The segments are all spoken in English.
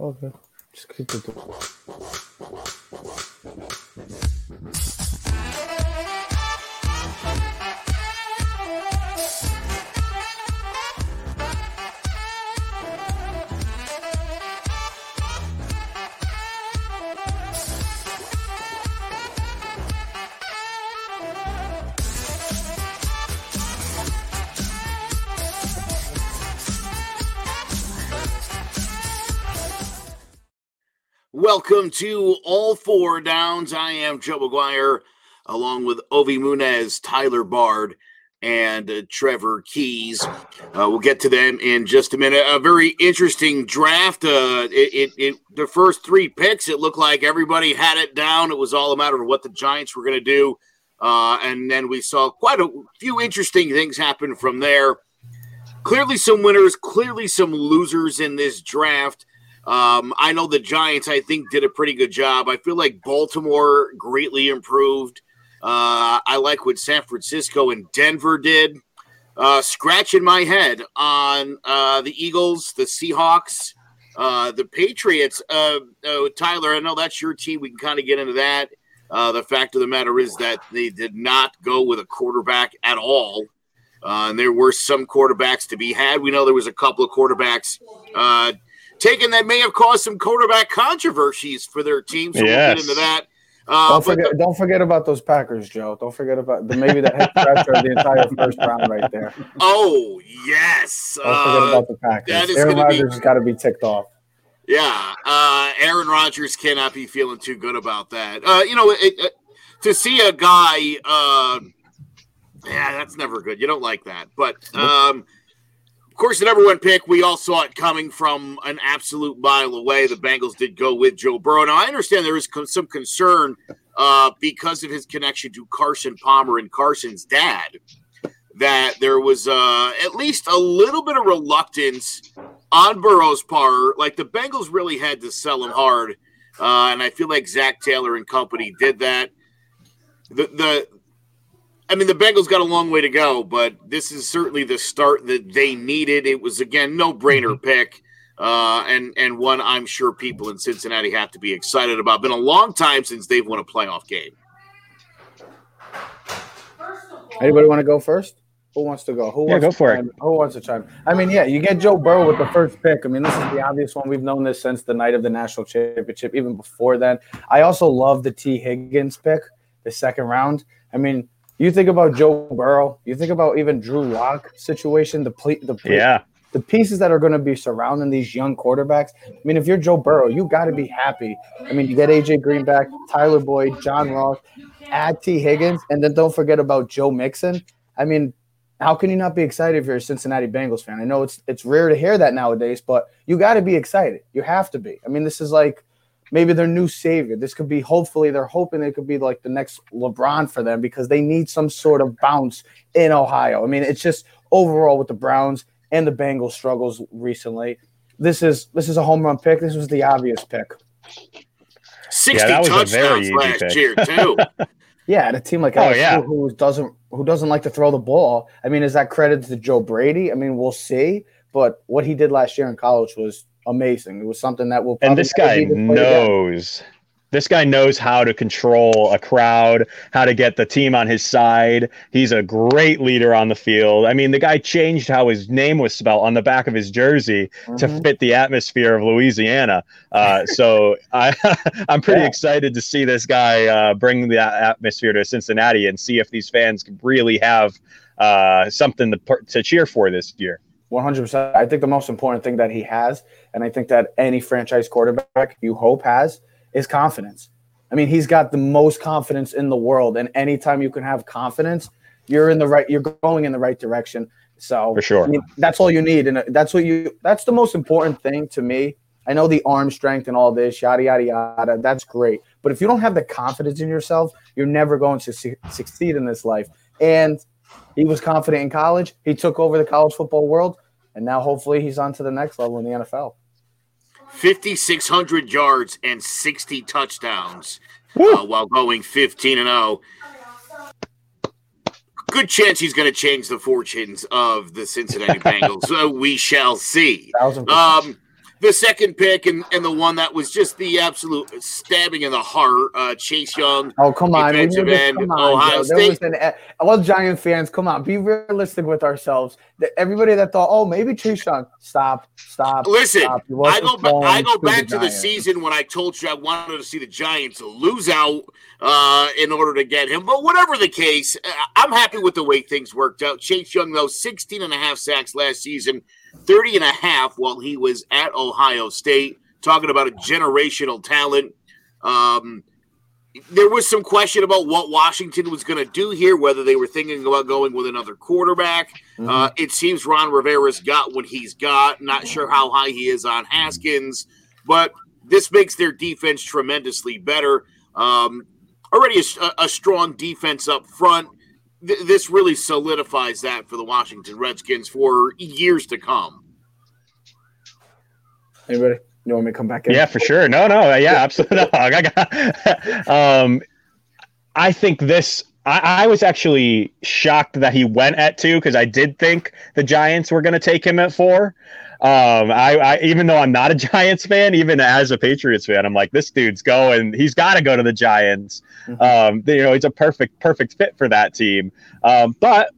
Okay. Just keep Welcome to All Four Downs. I am Joe McGuire, along with Ovi Munez, Tyler Bard, and uh, Trevor Keys. Uh, we'll get to them in just a minute. A very interesting draft. Uh, it, it, it, the first three picks, it looked like everybody had it down. It was all a matter of what the Giants were going to do, uh, and then we saw quite a few interesting things happen from there. Clearly, some winners. Clearly, some losers in this draft. Um, I know the Giants, I think, did a pretty good job. I feel like Baltimore greatly improved. Uh, I like what San Francisco and Denver did. Uh, scratching my head on uh, the Eagles, the Seahawks, uh, the Patriots. Uh, uh, Tyler, I know that's your team. We can kind of get into that. Uh, the fact of the matter is that they did not go with a quarterback at all. Uh, and there were some quarterbacks to be had. We know there was a couple of quarterbacks uh, taken that may have caused some quarterback controversies for their team. So Yes. we'll get into that. Uh, Don't forget, the- don't forget about those Packers, Joe. Don't forget about the, maybe the head scratcher of the entire first round right there. Oh, yes. Don't forget uh, about the Packers. that is Aaron Rodgers has got to be ticked off. yeah. Uh, Aaron Rodgers cannot be feeling too good about that. Uh, you know, it, it, to see a guy, uh, yeah, that's never good. You don't like that, but. Um, course, the number one pick, we all saw it coming from an absolute mile away. The Bengals did go with Joe Burrow. Now, I understand there is some concern uh, because of his connection to Carson Palmer and Carson's dad that there was uh, at least a little bit of reluctance on Burrow's part. Like the Bengals really had to sell him hard. Uh, and I feel like Zac Taylor and company did that. The, the I mean, the Bengals got a long way to go, but this is certainly the start that they needed. It was again no brainer pick, uh, and and one I'm sure people in Cincinnati have to be excited about. Been a long time since they've won a playoff game. Anybody want to go first? Who wants to go? Who Yeah, wants go to for it. Who wants to chime? I mean, yeah, you get Joe Burrow with the first pick. I mean, this is the obvious one. We've known this since the night of the national championship, even before then. I also love the Tee Higgins pick, the second round. I mean, you think about Joe Burrow, you think about even Drew Lock situation, the ple- the ple- Yeah. the pieces that are going to be surrounding these young quarterbacks. I mean, if you're Joe Burrow, you got to be happy. I mean, you get AJ Green back, Tyler Boyd, John Ross, add Tee Higgins, and then don't forget about Joe Mixon. I mean, how can you not be excited if you're a Cincinnati Bengals fan? I know it's it's rare to hear that nowadays, but you got to be excited. You have to be. I mean, this is like maybe their new savior. This could be hopefully they're hoping it could be like the next LeBron for them because they need some sort of bounce in Ohio. I mean, it's just overall with the Browns and the Bengals struggles recently. This is this is a home run pick. This was the obvious pick. Sixty that was a very touchdowns easy last pick. year too. Yeah, and a team like Oh, LSU yeah. who doesn't who doesn't like to throw the ball. I mean, is that credit to Joe Brady? I mean, we'll see. But what he did last year in college was amazing. It was something that will. And this guy displayed again. knows. This guy knows how to control a crowd, how to get the team on his side. He's a great leader on the field. I mean, the guy changed how his name was spelled on the back of his jersey to Mhm. fit the atmosphere of Louisiana. Uh, so I, I'm pretty Yeah. excited to see this guy uh, bring the atmosphere to Cincinnati and see if these fans can really have uh, something to, to cheer for this year. One hundred percent. I think the most important thing that he has, and I think that any franchise quarterback you hope has, is confidence. I mean, he's got the most confidence in the world, and anytime you can have confidence, you're in the right. You're going in the right direction. So For sure. I mean, that's all you need, and uh, that's what you. That's the most important thing to me. I know the arm strength and all this, yada yada yada. That's great, but if you don't have the confidence in yourself, you're never going to su- succeed in this life. And he was confident in college. He took over the college football world, and now hopefully he's on to the next level in the NFL. 5,600 yards and 60 touchdowns uh, while going 15 and 0. Good chance he's going to change the fortunes of the Cincinnati Bengals. so we shall see. Um, the second pick and, and the one that was just the absolute stabbing in the heart, uh, Chase Young. Oh come on, defensive we- end, come on, Ohio State. an- all Giant fans, come on, be realistic with ourselves. The- Everybody that thought, oh, maybe Chase Young, stop, stop. Listen, stop. I go back. I go to back to the season when I told you I wanted to see the Giants lose out uh, in order to get him. But whatever the case, uh, I'm happy with the way things worked out. Chase Young, though, 16 and a half sacks last season, 30 and a half while he was at Ohio State. Talking about a generational talent. Um, there was some question about what Washington was going to do here, whether they were thinking about going with another quarterback. Mhm. Uh, it seems Ron Rivera's got what he's got. Not sure how high he is on Haskins, but this makes their defense tremendously better. Um, already a, a strong defense up front. Th- this really solidifies that for the Washington Redskins for years to come. Anybody? You want me to come back in? Yeah, for sure. No, no, yeah, absolutely. No, I got, um, I think this. I, I was actually shocked that he went at two because I did think the Giants were going to take him at four. Um, I, I even though I'm not a Giants fan, even as a Patriots fan, I'm like, this dude's going. He's got to go to the Giants. Mhm. Um, you know, he's a perfect, perfect fit for that team. Um, but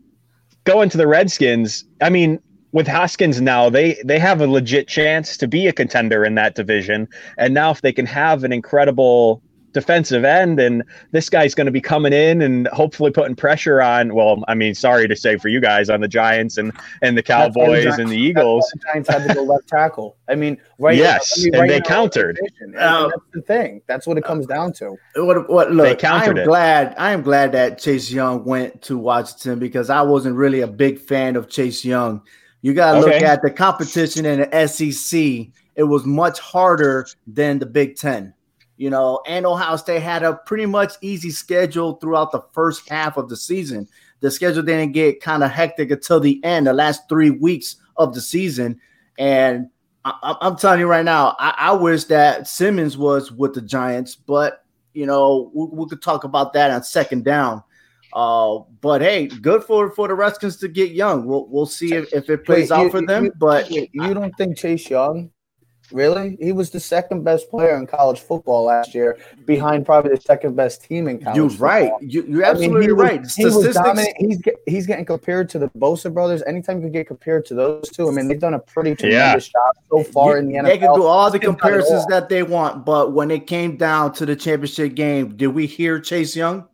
going to the Redskins, I mean, with Haskins now, they they have a legit chance to be a contender in that division. And now, if they can have an incredible defensive end, and this guy's going to be coming in and hopefully putting pressure on. Well, I mean, sorry to say for you guys on the Giants and and the That's why the Cowboys Giants- and the Eagles. the Giants had to go left tackle. I mean, right? Yes, I mean, and right they in our countered. organization. And Uh, that's the thing. That's what it comes down to. What, what look, I'm it. glad I am glad that Chase Young went to Washington because I wasn't really a big fan of Chase Young. You gotta look at the competition in the SEC. It was much harder than the Big Ten. You know, and Ohio State had a pretty much easy schedule throughout the first half of the season. The schedule didn't get kind of hectic until the end, the last three weeks of the season. And I, I'm telling you right now, I, I wish that Simmons was with the Giants, but you know we, we could talk about that on second down. Uh, but hey, good for for the Redskins to get young. We'll we'll see if, if it plays Wait, out you- for them. you- but you don't think Chase Young? Really? He was the second best player in college football last year, behind probably the second best team in college. you're football. right. You, you're I mean, absolutely he was- right. He was Statistics. dominant. He's he's getting compared to the Bosa brothers. Anytime you could get compared to those two, I mean, they've done a pretty tremendous job so far in the NFL. They can do all the They've done it comparisons all. that they want, but when it came down to the championship game, did we hear Chase Young?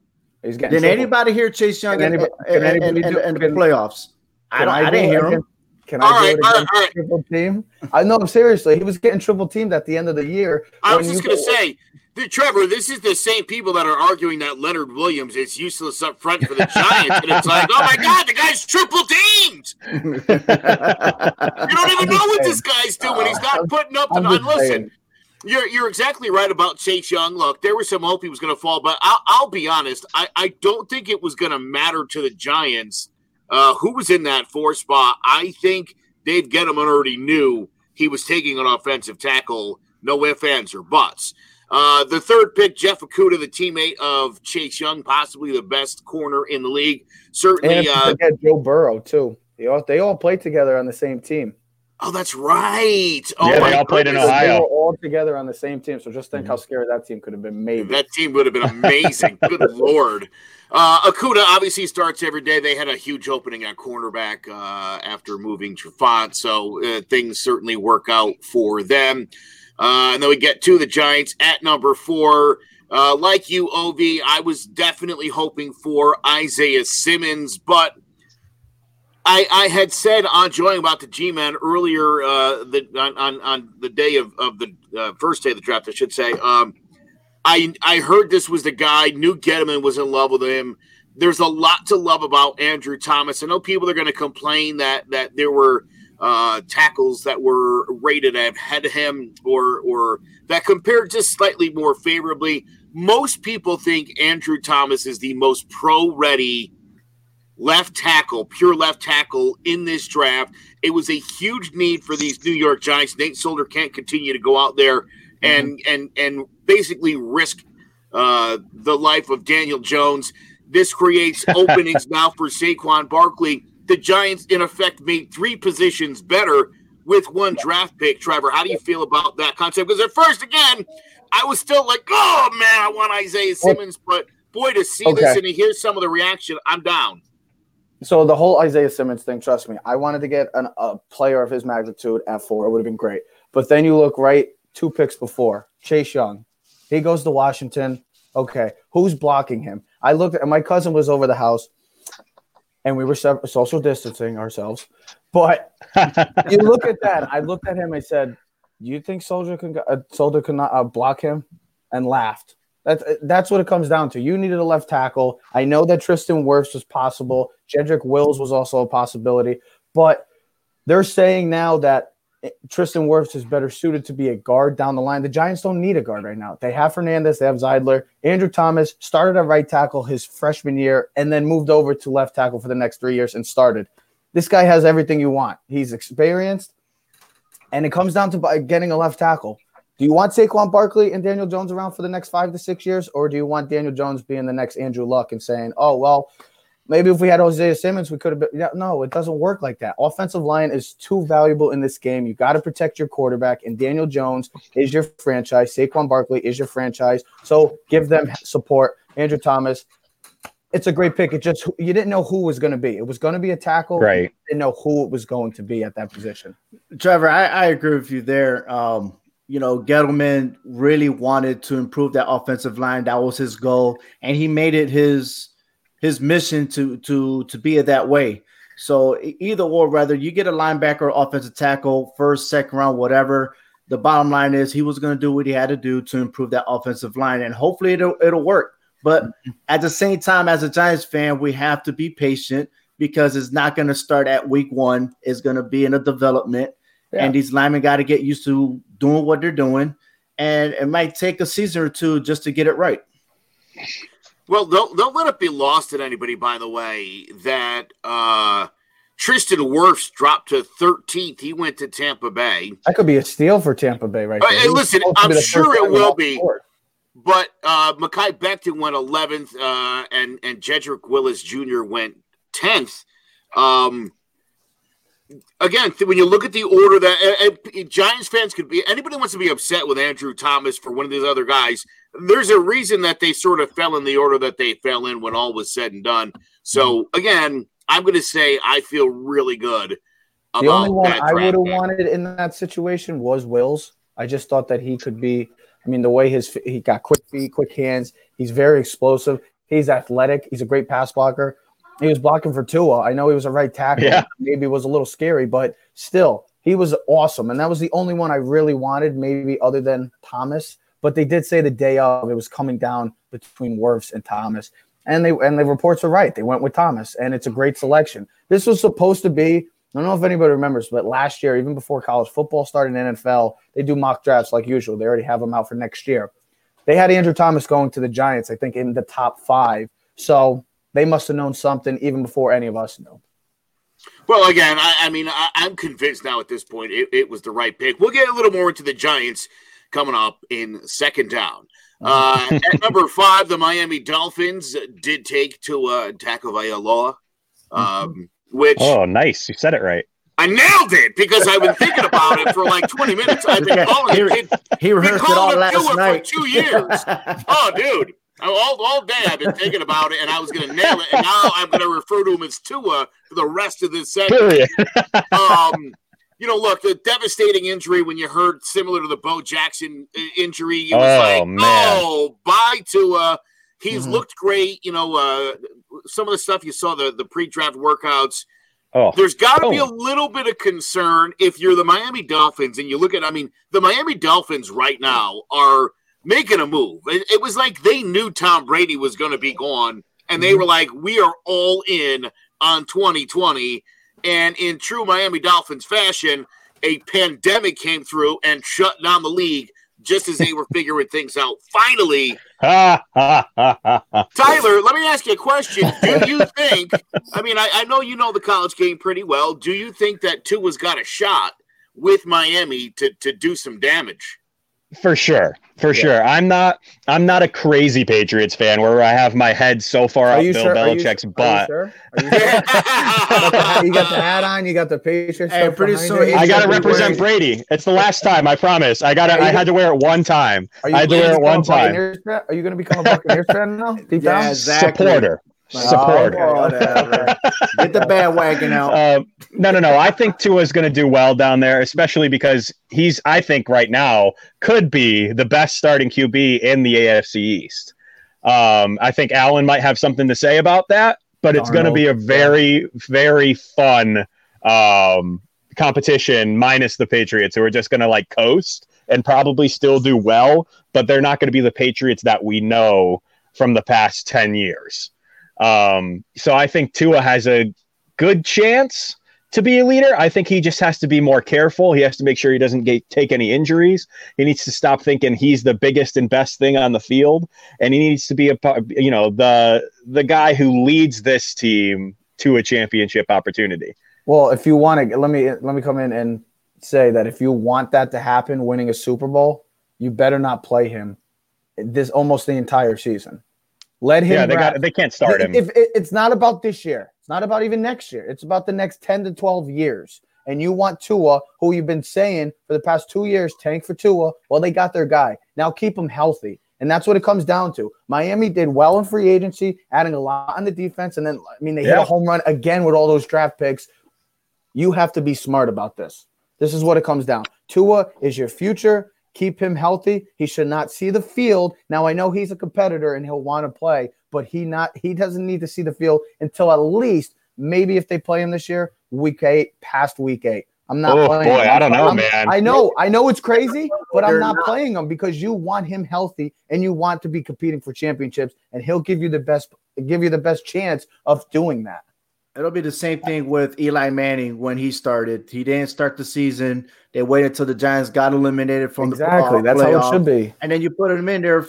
He's getting Did triple. anybody hear Chase Young in, anybody- in- in- in- the playoffs? I, Can don't, I, didn't hear him. Can All I do right, it all right, against all right. triple team? I know. Seriously, he was getting triple teamed at the end of the year. I was just going to go- say, the, Trevor, this is the same people that are arguing that Leonard Williams is useless up front for the Giants. and it's like, oh my God, the guy's triple teamed. You don't even know what this guy's doing. He's not uh, putting up the. And listen, you're you're exactly right about Chase Young. Look, there was some hope he was going to fall, but I'll, I'll be honest. I, I don't think it was going to matter to the Giants uh, who was in that four spot. I think Dave Gettleman already knew he was taking an offensive tackle. No ifs, ands, or buts. Uh, the third pick, Jeff Okudah, the teammate of Chase Young, possibly the best corner in the league. Certainly. you Uh, Joe Burrow too. They all they all played together on the same team. Oh, that's right. Oh, Yeah, they all played in. Ohio. They were all together on the same team. So just think Mhm. how scary that team could have been. Maybe. That team would have been amazing. Good lord. Uh, Okudah obviously starts every day. They had a huge opening at cornerback uh, after moving Trufant, so uh, things certainly work out for them. Uh, and then we get to the Giants at number four. Uh, like you, Ov, I was definitely hoping for Isaiah Simmons, but I, I had said on joining about the G-Man earlier uh, the, on, on, on the day of, of the uh, first day of the draft, I should say. Um, I I heard this was the guy. Knew Gettleman was in love with him. There's a lot to love about Andrew Thomas. I know people are going to complain that that there were uh, tackles that were rated ahead of him, or or that compared just slightly more favorably. Most people think Andrew Thomas is the most pro-ready left tackle, pure left tackle in this draft. It was a huge need for these New York Giants. Nate Solder can't continue to go out there and and and basically risk uh, the life of Daniel Jones. This creates openings now for Saquon Barkley. The Giants, in effect, made three positions better with one draft pick, Trevor. How do you feel about that concept? Because at first, again, I was still like, oh man, I want Isaiah Simmons, but boy, to see Okay. this and to hear some of the reaction, I'm down. So the whole Isaiah Simmons thing, trust me, I wanted to get an, a player of his magnitude at four. It would have been great. But then you look right two picks before Chase Young. He goes to Washington. Okay, who's blocking him? I looked at my cousin was over the house, and we were social distancing ourselves. But you look at that. I looked at him. I said, "Do you think Solder can uh, Solder can uh, block him?" And laughed. That's that's what it comes down to. You needed a left tackle. I know that Tristan Wirfs was possible. Jedrick Wills was also a possibility, but they're saying now that Tristan Wirfs is better suited to be a guard down the line. The Giants don't need a guard right now. They have Hernandez, they have Zeitler. Andrew Thomas started at right tackle his freshman year and then moved over to left tackle for the next three years and started. This guy has everything you want. He's experienced, and it comes down to getting a left tackle. Do you want Saquon Barkley and Daniel Jones around for the next five to six years, or do you want Daniel Jones being the next Andrew Luck and saying, "Oh well, maybe if we had Isaiah Simmons, we could have been"? Yeah, no, it doesn't work like that. Offensive line is too valuable in this game. You got to protect your quarterback, and Daniel Jones is your franchise. Saquon Barkley is your franchise, so give them support. Andrew Thomas, it's a great pick. It just you didn't know who was going to be. It was going to be a tackle, Right. You didn't know who it was going to be at that position. Trevor, I, I agree with you there. Um, you know, Gettleman really wanted to improve that offensive line. That was his goal, and he made it his his mission to to to be it that way. So either or, whether you get a linebacker or offensive tackle, first, second round, whatever. The bottom line is he was going to do what he had to do to improve that offensive line, and hopefully it'll it'll work. But mm-hmm. at the same time, as a Giants fan, we have to be patient because it's not going to start at week one. It's going to be in a development Yeah. and these linemen got to get used to doing what they're doing, and it might take a season or two just to get it right. Well, don't don't let it be lost at anybody, by the way, that uh Tristan Wirfs dropped to 13th. He went to Tampa Bay. That could be a steal for Tampa Bay, right? Uh, hey, listen, I'm sure it will be. board. But uh Mekhi Becton went 11th, uh, and and Jedrick Wills Jr. went 10th. Um, again, when you look at the order that uh, uh, Giants fans could be, anybody wants to be upset with Andrew Thomas for one of these other guys. There's a reason that they sort of fell in the order that they fell in when all was said and done. So again, I'm going to say I feel really good about The only one that I would have wanted in that situation was Wills. I just thought that he could be. I mean, the way his he got quick feet, quick hands. He's very explosive. He's athletic. He's a great pass blocker. He was blocking for Tua. I know he was a right tackle. Yeah. Maybe it was a little scary, but still, he was awesome. And that was the only one I really wanted, maybe other than Thomas. But they did say the day of it was coming down between Wirfs and Thomas. And they and the reports are right. They went with Thomas, and it's a great selection. This was supposed to be I don't know if anybody remembers, but last year, even before college football started in NFL, they do mock drafts like usual. They already have them out for next year. They had Andrew Thomas going to the Giants, I think, in the top five. So they must have known something even before any of us knew. Well, again, I, I mean, I, I'm convinced now at this point it, it was the right pick. We'll get a little more into the Giants coming up in second down. Uh, at number five, the Miami Dolphins did take to uh, Tagovailoa, um, which Oh, nice. You said it right. I nailed it because I've been thinking about it for like 20 minutes. I've been calling Here- it. He rehearsed it called all him Tua last for two years. Oh, dude. All, all day I've been thinking about it and I was going to nail it. And now I'm going to refer to him as Tua for the rest of this segment. Um, you know, look, the devastating injury when you heard similar to the Bo Jackson uh, injury, you was Oh, like, man. oh, bye to uh he's Mhm. looked great. You know, uh some of the stuff you saw the the pre-draft workouts. Oh, There's got to be a Oh. little bit of concern if you're the Miami Dolphins and you look at. I mean, the Miami Dolphins right now are making a move. It, it was like they knew Tom Brady was going to be gone, and they Mhm. were like, "We are all in on 2020." And in true Miami Dolphins fashion, a pandemic came through and shut down the league just as they were figuring things out. Finally. Tyler, let me ask you a question. Do you think, I mean, I, I know you know the college game pretty well. Do you think that Tua's got a shot with Miami to, to do some damage? for sure. For sure. I'm not. I'm not a crazy Patriots fan where I have my head so far Are up Bill sure? Are you- Belichick's are you butt. sure? Are you sure? got the hat- you got the hat on. You got the Patriots. Hey, pretty behind soon I gotta He's gonna be represent wearing- Brady. It's the last time. I promise. I gotta. I had to wear it one time. I had to wear it one time. Are you going to become a Buccaneers fan now? Yeah, exactly. Supporter. Oh, Supporter. okay, Whatever. Get the bandwagon out. Um, no, no, no. I think Tua's going to do well down there, especially because he's, I think, right now could be the best starting QB in the AFC East. Um, I think Allen might have something to say about that, but it's going to be a very, very fun um, competition, minus the Patriots, who are just going to like coast and probably still do well, but they're not going to be the Patriots that we know from the past 10 years. Um, so I think Tua has a good chance to be a leader. I think he just has to be more careful. He has to make sure he doesn't get, take any injuries. He needs to stop thinking he's the biggest and best thing on the field, and he needs to be a you know the the guy who leads this team to a championship opportunity. Well, if you want to, let me let me come in and say that if you want that to happen, winning a Super Bowl, you better not play him this almost the entire season. Let him. Yeah, they got they can't start him. If, if it's not about this year, it's not about even next year. It's about the next ten to twelve years. And you want Tua, who you've been saying for the past two years, tank for Tua. Well, they got their guy. Now keep him healthy. And that's what it comes down to. Miami did well in free agency, adding a lot on the defense. And then, I mean, they hit a home run again with all those draft picks. You have to be smart about this. This is what it comes down. Tua is your future. Keep him healthy. He should not see the field. Now I know he's a competitor and he'll want to play, but he not he doesn't need to see the field until at least maybe if they play him this year, week eight, past week eight. I'm not Oh, playing. boy, him. I don't know, I'm- man. I know, I know it's crazy, but I'm not, not. playing him because you want him healthy and you want to be competing for championships, and he'll give you the best give you the best chance of doing that. It'll be the same thing with Eli Manning when he started. He didn't start the season. They waited until the Giants got eliminated from exactly. the That's how it should be. And then you put him in there,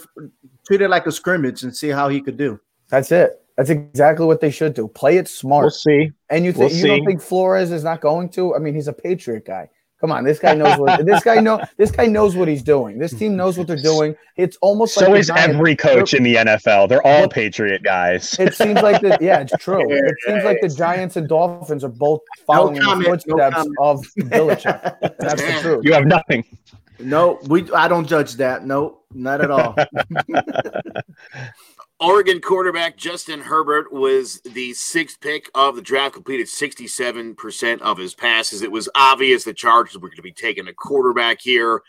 treat it like a scrimmage, and see how he could do. That's it. That's exactly what they should do. Play it smart. We'll see. And you We'll you don't think Flores is not going to? I mean, he's a Patriot guy. Come on, this guy knows what this guy know. This guy knows what he's doing. This team knows what they're doing. It's almost So like the is Giants- every coach in the NFL. They're all But- Patriot guys. It seems like the yeah, it's true. It seems like the Giants and Dolphins are both following in the comment, no footsteps comment. of Belichick. That's the truth. You have nothing. No, we. I don't judge that. No, not at all. Oregon quarterback Justin Herbert was the sixth pick of the draft, completed 67% of his passes. It was obvious the Chargers were going to be taking a quarterback here.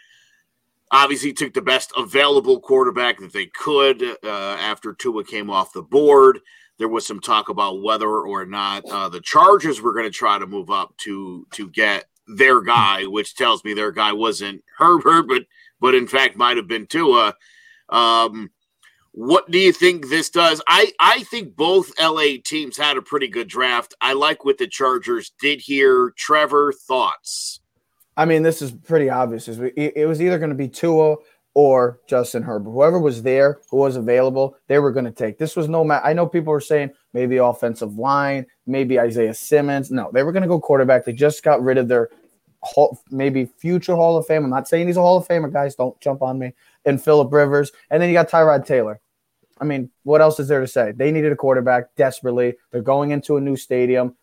Obviously, took the best available quarterback that they could uh, after Tua came off the board. There was some talk about whether or not uh, the Chargers were going to try to move up to to get their guy, which tells me their guy wasn't Herbert, but but in fact might have been Tua. Um, what do you think this does? I, I think both LA teams had a pretty good draft. I like what the Chargers did here. Trevor, thoughts? I mean, this is pretty obvious. It was either going to be Tua or Justin Herbert. Whoever was there, who was available, they were going to take. This was no matter. I know people were saying maybe offensive line, maybe Isaiah Simmons. No, they were going to go quarterback. They just got rid of their maybe future Hall of Fame. I'm not saying he's a Hall of Famer, guys. Don't jump on me. And Philip Rivers, and then you got Tyrod Taylor. I mean, what else is there to say? They needed a quarterback desperately. They're going into a new stadium,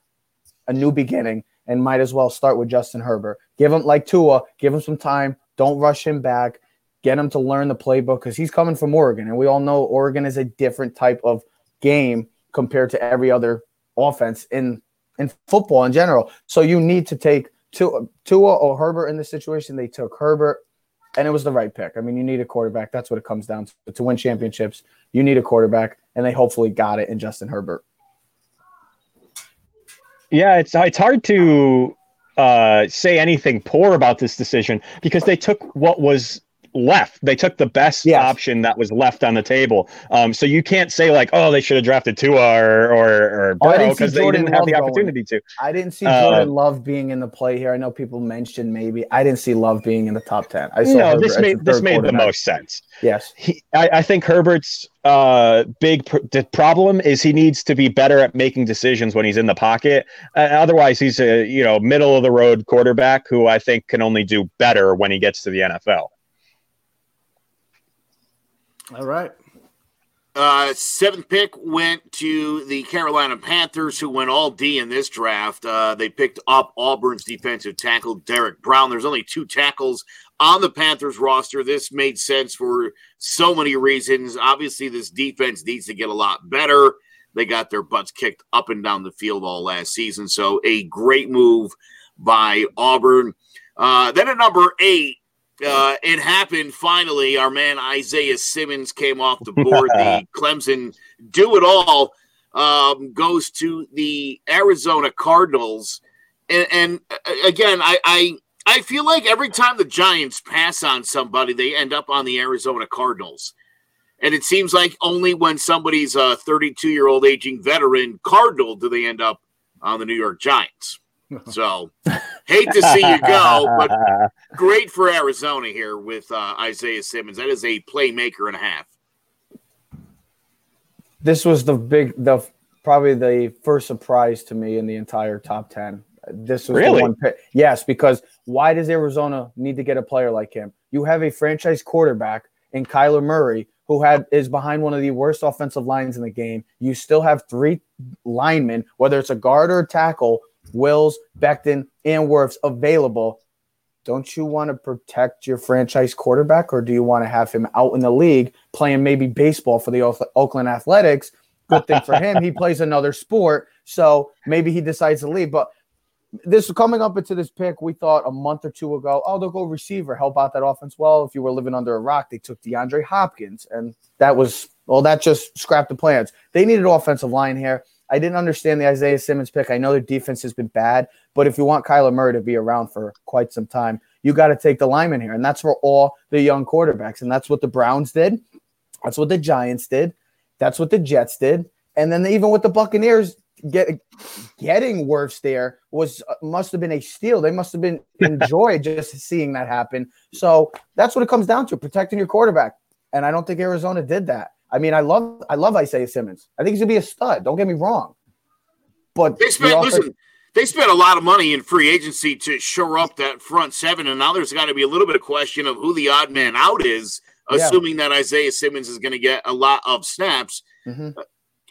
a new beginning, and might as well start with Justin Herbert. Give him like Tua, give him some time. Don't rush him back. Get him to learn the playbook because he's coming from Oregon, and we all know Oregon is a different type of game compared to every other offense in in football in general. So you need to take Tua, Tua or Herbert in this situation. They took Herbert, and it was the right pick. I mean, you need a quarterback. That's what it comes down to. To win championships, you need a quarterback, and they hopefully got it in Justin Herbert. Yeah, it's it's hard to uh, say anything poor about this decision because they took what was left. They took the best Yes. option that was left on the table. Um, so you can't say like, oh, they should have drafted Tua or or, or Oh, Burrow because they didn't have the Love going. opportunity to. I didn't see Uh, Jordan Love being in the play here. I know people mentioned maybe. I didn't see Love being in the top ten. I saw No, Herbert this made this made the most sense. Yes. He, I, I think Herbert's uh, big pr- the problem is he needs to be better at making decisions when he's in the pocket. Uh, otherwise, he's a you know middle of the road quarterback who I think can only do better when he gets to the NFL. All right. Uh, seventh pick went to the Carolina Panthers, who went all D in this draft. Uh, they picked up Auburn's defensive tackle, Derrick Brown. There's only two tackles on the Panthers roster. This made sense for so many reasons. Obviously, this defense needs to get a lot better. They got their butts kicked up and down the field all last season. So, a great move by Auburn. Uh, then at number eight, uh, it happened finally. Our man Isaiah Simmons came off the board. the Clemson do it all um, goes to the Arizona Cardinals. And, and uh, again, I, I I feel like every time the Giants pass on somebody, they end up on the Arizona Cardinals. And it seems like only when somebody's a 32 year old aging veteran Cardinal do they end up on the New York Giants. So hate to see you go, but great for Arizona here with uh, Isaiah Simmons. That is a playmaker and a half. This was the big, the probably the first surprise to me in the entire top ten. This was Really? the one pick. Yes, because why does Arizona need to get a player like him? You have a franchise quarterback in Kyler Murray who had is behind one of the worst offensive lines in the game. You still have three linemen, whether it's a guard or a tackle, Wills, Becton, and Wirfs available. Don't you want to protect your franchise quarterback, or do you want to have him out in the league playing maybe baseball for the Oakland Athletics? Good thing for him, he plays another sport, so maybe he decides to leave. But this coming up into this pick, we thought a month or two ago, oh, they'll go receiver, help out that offense. Well, if you were living under a rock, they took DeAndre Hopkins, and that was well, that just scrapped the plans. They needed offensive line here. I didn't understand the Isaiah Simmons pick. I know their defense has been bad, but if you want Kyler Murray to be around for quite some time, you got to take the lineman here, and that's for all the young quarterbacks, and that's what the Browns did. That's what the Giants did. That's what the Jets did, and then even with the Buccaneers, get getting Wirfs there was uh, must have been a steal. They must have been enjoyed just seeing that happen. So that's what it comes down to: protecting your quarterback. And I don't think Arizona did that. I mean, I love I love Isaiah Simmons. I think he's gonna be a stud. Don't get me wrong. But They the spent offense- listen, they spent a lot of money in free agency to shore up that front seven, and now there's got to be a little bit of question of who the odd man out is, Yeah. assuming that Isaiah Simmons is going to get a lot of snaps. Mhm. Uh,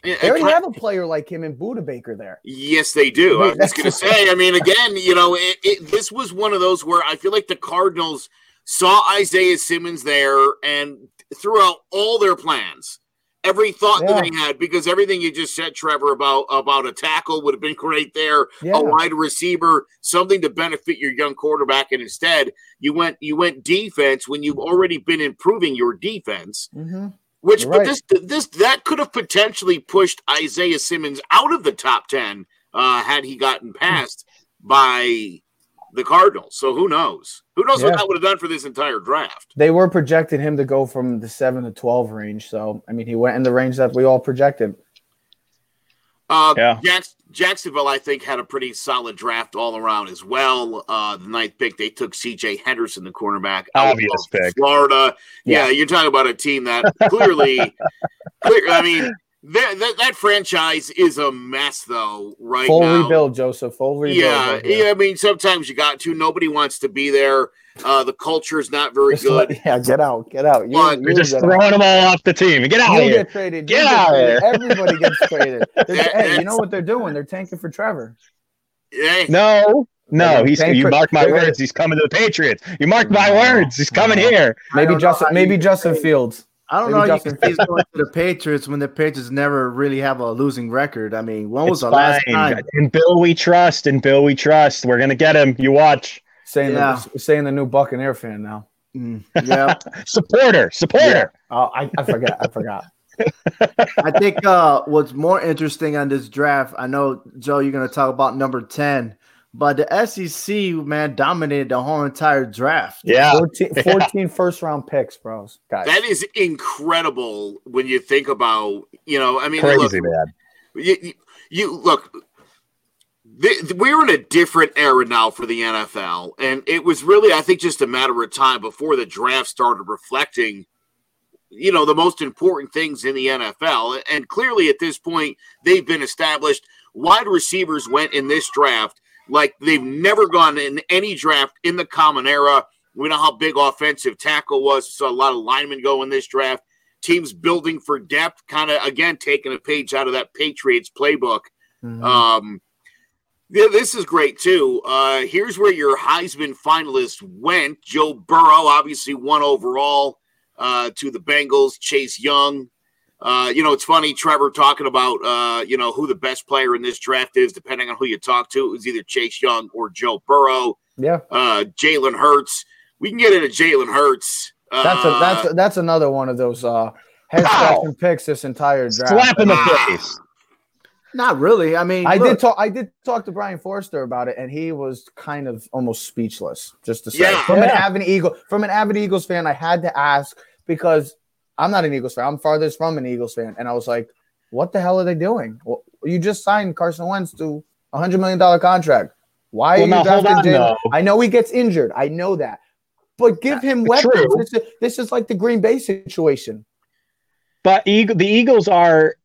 they already have a player like him in Budda Baker there. Yes, they do. I was just going to say. I mean, again, you know, it, it, this was one of those where I feel like the Cardinals saw Isaiah Simmons there and threw out all their plans, every thought that they had, because everything you just said, Trevor, about about a tackle would have been great there, Yeah. a wide receiver, something to benefit your young quarterback, and instead you went you went defense when you've already been improving your defense. Mhm. Which, but this this that could have potentially pushed Isaiah Simmons out of the top ten uh, had he gotten passed by the Cardinals. So who knows? Who knows Yeah. what that would have done for this entire draft? They were projecting him to go from the seven to twelve range. So I mean, he went in the range that we all projected. Uh, Yeah. Jacks- Jacksonville, I think, had a pretty solid draft all around as well. Uh, the ninth pick, they took C.J. Henderson, the cornerback, out Obvious of pick. Florida. Yeah. Yeah. you're talking about a team that clearly, clear. I mean, that, that that franchise is a mess, though. Right Full now, rebuild, Joseph. Full rebuild. Yeah, right yeah. I mean, sometimes you got to. Nobody wants to be there. Uh, the culture is not very Just let- good. yeah, get out, get out. You, But you You're just get out. throwing them all off the team. Get out of You here. get traded. Get you out of traded. here. Everybody gets traded. That- hey, you know what they're doing? They're tanking for Trevor. Hey, No, no. He's you for- mark my they're gonna- words. He's coming to the Patriots. You mark my words. He's coming here. Maybe Justin. Maybe Justin. Fields. I don't Maybe know. You Justin can he's going to the Patriots when the Patriots never really have a losing record. I mean, when was It's the last fine. time? In Bill, we trust. In Bill, we trust. We're gonna get him. You watch. Saying Yeah. the saying the new Buccaneer fan now. Mm, yeah, Supporter. Supporter. Oh, I, I forgot. I forgot. I think uh, what's more interesting on this draft. I know Joe, you're going to talk about number ten, but the SEC man dominated the whole entire draft. Yeah. 14, 14 first round picks, bros. Guys. that is incredible when you think about. You know, I mean, look, Crazy man. you, you, you look. th- We're in a different era now for the NFL, and it was really, I think, just a matter of time before the draft started reflecting, you know, the most important things in the NFL. And clearly, at this point, they've been established. Wide receivers went in this draft like they've never gone in any draft in the common era. We know how big offensive tackle was. So a lot of linemen go in this draft. teams building for depth, kind of again taking a page out of that Patriots playbook. Mhm. Um, yeah, this is great too. Uh, here's where your Heisman finalists went. Joe Burrow, obviously one overall uh, to the Bengals. Chase Young. Uh, you know, it's funny, Trevor talking about uh, you know who the best player in this draft is, depending on who you talk to. It was either Chase Young or Joe Burrow. yeah, Uh, Jalen Hurts. We can get into Jalen Hurts. Uh, that's a, that's that's another one of those uh, head scratching picks this entire draft. Slap in the Ah. face. Not really. I mean, I look, did talk. I did talk to Brian Forster about it, and he was kind of almost speechless. Just to say, Yeah. from an avid Eagle, from an avid Eagles fan, I had to ask because I'm not an Eagles fan. I'm farthest from an Eagles fan, and I was like, "What the hell are they doing? Well, you just signed Carson Wentz to a hundred million dollar contract. Why Well, are you drafting Jalen? I know he gets injured. I know that, but give him weapons. This is, this is like the Green Bay situation. But Eagle, the Eagles are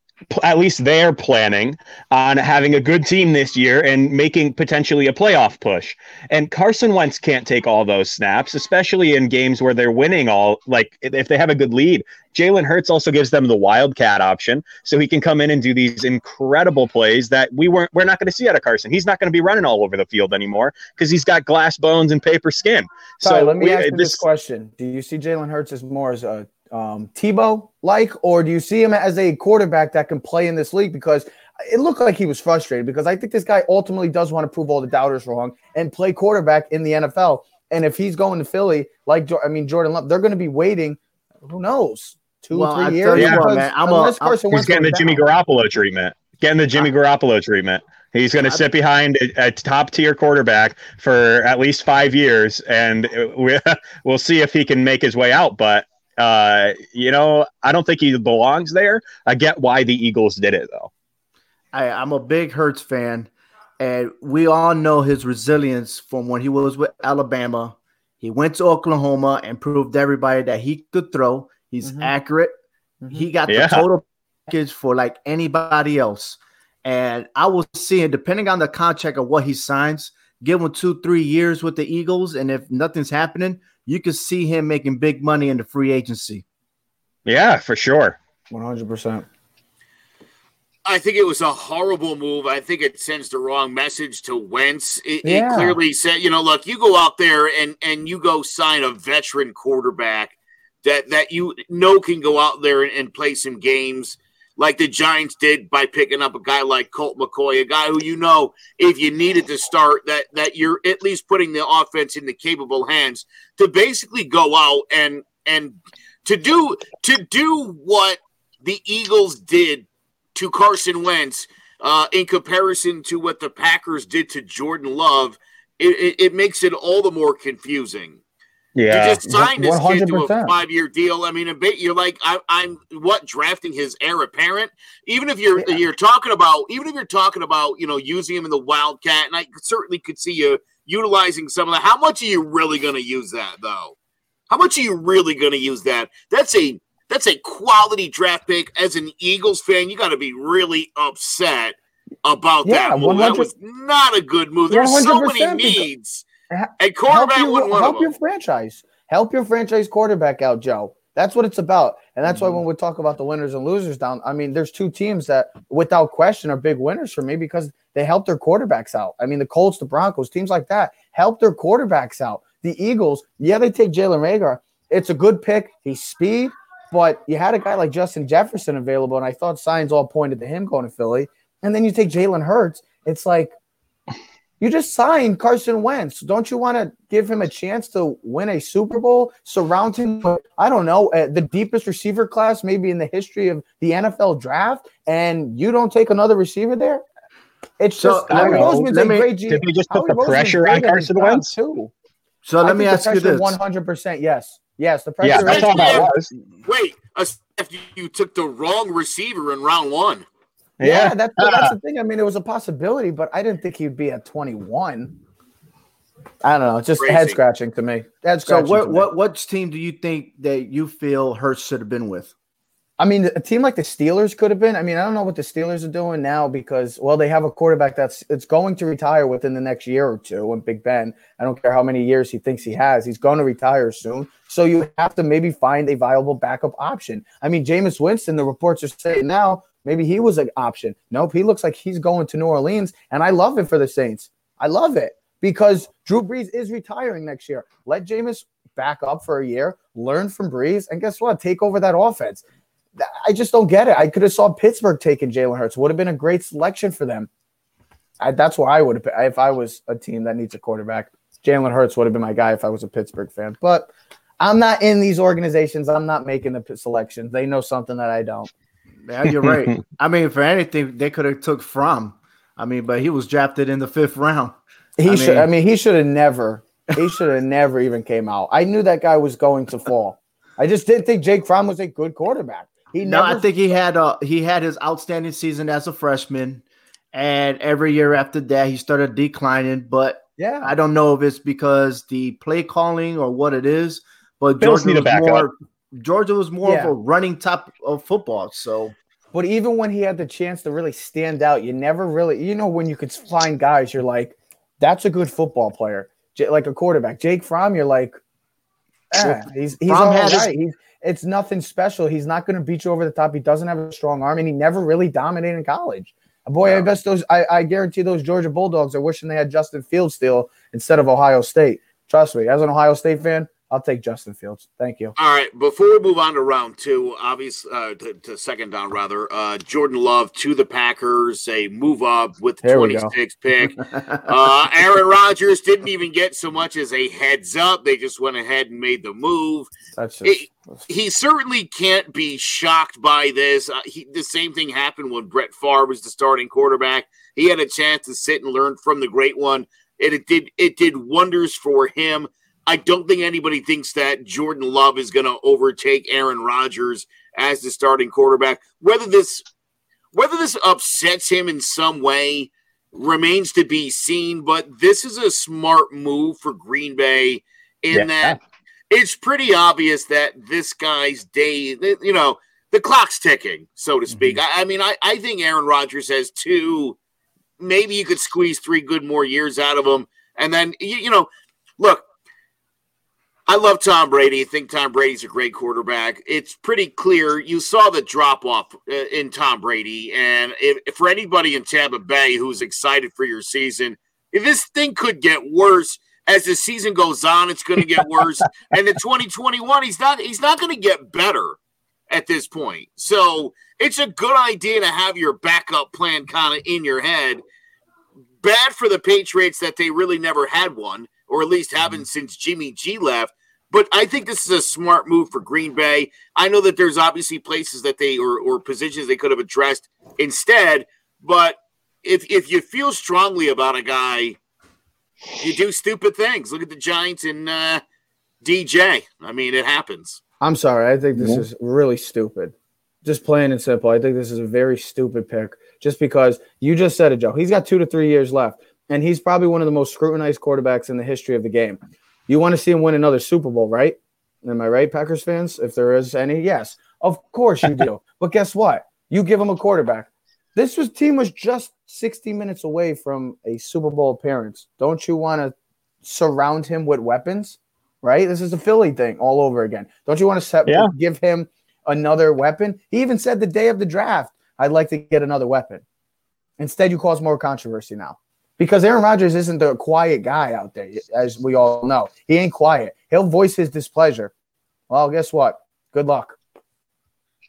at least they're planning on having a good team this year and making potentially a playoff push. And Carson Wentz can't take all those snaps, especially in games where they're winning all like if they have a good lead. Jalen Hurts also gives them the wildcat option, so he can come in and do these incredible plays that we weren't we're not going to see out of Carson. He's not going to be running all over the field anymore because he's got glass bones and paper skin. Sorry, so let me we- ask you this question: Do you see Jalen Hurts as more as a um, Tebow like, or do you see him as a quarterback that can play in this league? Because it looked like he was frustrated because I think this guy ultimately does want to prove all the doubters wrong and play quarterback in the NFL. And if he's going to Philly, like I mean Jordan Love, they're going to be waiting. Who knows? Two, Well, I three tell years. you what, because man, I'm a- unless I'm- Carson He's getting the goes Jimmy down. Garoppolo treatment. Getting the Jimmy Garoppolo treatment. He's going to sit behind a, a top tier quarterback for at least five years, and we, we'll see if he can make his way out. But uh, you know, I don't think he belongs there. I get why the Eagles did it though. I, I'm a big Hurts fan, and we all know his resilience from when he was with Alabama. He went to Oklahoma and proved everybody that he could throw. He's Mhm. accurate. Mhm. He got Yeah. the total package for like anybody else. And I will see, and depending on the contract of what he signs, give him two, three years with the Eagles, and if nothing's happening, you could see him making big money in the free agency. Yeah, for sure. One hundred percent. I think it was a horrible move. I think it sends the wrong message to Wentz. It, Yeah. it clearly said, you know, look, you go out there and and you go sign a veteran quarterback that that you know can go out there and, and play some games like the Giants did by picking up a guy like Colt McCoy, a guy who you know if you needed to start that that you're at least putting the offense in the capable hands to basically go out and and to do to do what the Eagles did to Carson Wentz uh, in comparison to what the Packers did to Jordan Love, it, it, it makes it all the more confusing. Yeah, you just signed this kid to a five year deal. I mean, a bit, you're like, I, I'm what drafting his heir apparent. Even if you're Yeah. you're talking about, even if you're talking about, you know, using him in the Wildcat, and I certainly could see you utilizing some of that. How much are you really going to use that though? How much are you really going to use that? That's a that's a quality draft pick. As an Eagles fan, you got to be really upset about Yeah, that move. That 100 was not a good move. There's so many 100% needs. And help you, help your franchise. Help your franchise quarterback out, Joe. That's what it's about. And that's Mm-hmm. why when we talk about the winners and losers down, I mean, there's two teams that, without question, are big winners for me because they help their quarterbacks out. I mean, the Colts, the Broncos, teams like that help their quarterbacks out. The Eagles, yeah, they take Jalen Reagor. It's a good pick. He's speed, but you had a guy like Justin Jefferson available, and I thought signs all pointed to him going to Philly. And then you take Jalen Hurts. It's like you just signed Carson Wentz. Don't you want to give him a chance to win a Super Bowl? Surround him with, I don't know, uh, the deepest receiver class maybe in the history of the NFL draft, and you don't take another receiver there? It's So, just let Howie me- Roseman's a me- great G. Did they just put Howie the Roseman's pressure on Carson Wentz? too. So let me ask you this. One hundred percent, yes, yes. The pressure. Yeah, is that's all that was. Wait, if you took the wrong receiver in round one. Yeah, Yeah, that's that's the thing. I mean, it was a possibility, but I didn't think he'd be at twenty-one. I don't know. It's just Crazy. head scratching to me. Head So scratching. what what what team do you think that you feel Hurts should have been with? I mean, a team like the Steelers could have been. I mean, I don't know what the Steelers are doing now because, well, they have a quarterback that's it's going to retire within the next year or two. And Big Ben, I don't care how many years he thinks he has, he's going to retire soon. So you have to maybe find a viable backup option. I mean, Jameis Winston, the reports are saying now maybe he was an option. Nope, he looks like he's going to New Orleans, and I love it for the Saints. I love it because Drew Brees is retiring next year. Let Jameis back up for a year, learn from Brees, and guess what? Take over that offense. I just don't get it. I could have saw Pittsburgh taking Jalen Hurts. Would have been a great selection for them. I, that's where I would have if I was a team that needs a quarterback. Jalen Hurts would have been my guy if I was a Pittsburgh fan. But I'm not in these organizations. I'm not making the selections. They know something that I don't. Yeah, you're right. I mean, for anything, they could have took from. I mean, but he was drafted in the fifth round. He I should. Mean, I mean, he should have never. He should have never even came out. I knew that guy was going to fall. I just didn't think Jake Fromm was a good quarterback. He no, never... I think he had a he had his outstanding season as a freshman, and every year after that he started declining. But yeah, I don't know if it's because the play calling or what it is. But Bills Georgia was more, up. Georgia was more yeah. of a running top of football. So, but even when he had the chance to really stand out, you never really, you know, when you could find guys, you're like, that's a good football player, like a quarterback. Jake Fromm, you're like, eh, he's he's Fromm all right. He's it's nothing special. He's not going to beat you over the top. He doesn't have a strong arm, and he never really dominated in college. Boy, yeah. I bet those. I, I guarantee those Georgia Bulldogs are wishing they had Justin Fields still instead of Ohio State. Trust me, as an Ohio State fan, I'll take Justin Fields. Thank you. All right. Before we move on to round two, obviously uh, to, to, second down rather, uh, Jordan Love to the Packers, a move up with the 26th pick. uh, Aaron Rodgers didn't even get so much as a heads up. They just went ahead and made the move. That's just, it, he certainly can't be shocked by this. Uh, he, the same thing happened when Brett Favre was the starting quarterback. He had a chance to sit and learn from the great one. It, it did it did wonders for him. I don't think anybody thinks that Jordan Love is going to overtake Aaron Rodgers as the starting quarterback. Whether this whether this upsets him in some way remains to be seen, but this is a smart move for Green Bay in yeah. that it's pretty obvious that this guy's day, you know, the clock's ticking, so to speak. Mm-hmm. I, I, mean, I, I think Aaron Rodgers has two, maybe you could squeeze three good more years out of him. And then, you, you know, look, I love Tom Brady. I think Tom Brady's a great quarterback. It's pretty clear. You saw the drop off uh, in Tom Brady. And if, if for anybody in Tampa Bay who's excited for your season, if this thing could get worse as the season goes on, it's going to get worse. and in 2021, he's not he's not going to get better at this point. So it's a good idea to have your backup plan kind of in your head. Bad for the Patriots that they really never had one or at least haven't mm-hmm. since Jimmy G left. But I think this is a smart move for Green Bay. I know that there's obviously places that they or, or positions they could have addressed instead. But if if you feel strongly about a guy, you do stupid things. Look at the Giants and uh, DJ. I mean, it happens. I'm sorry. I think this is really stupid. Just plain and simple. I think this is a very stupid pick. Just because you just said it, Joe. He's got two to three years left and he's probably one of the most scrutinized quarterbacks in the history of the game. You want to see him win another Super Bowl, right? Am I right, Packers fans? If there is any, yes, of course you do. but guess what? You give him a quarterback. This was team was just 60 minutes away from a Super Bowl appearance. Don't you want to surround him with weapons? Right? This is a Philly thing all over again. Don't you want to set, yeah. give him another weapon? He even said the day of the draft, I'd like to get another weapon. Instead, you cause more controversy now because Aaron Rodgers isn't the quiet guy out there, as we all know. He ain't quiet. He'll voice his displeasure. Well, guess what? Good luck.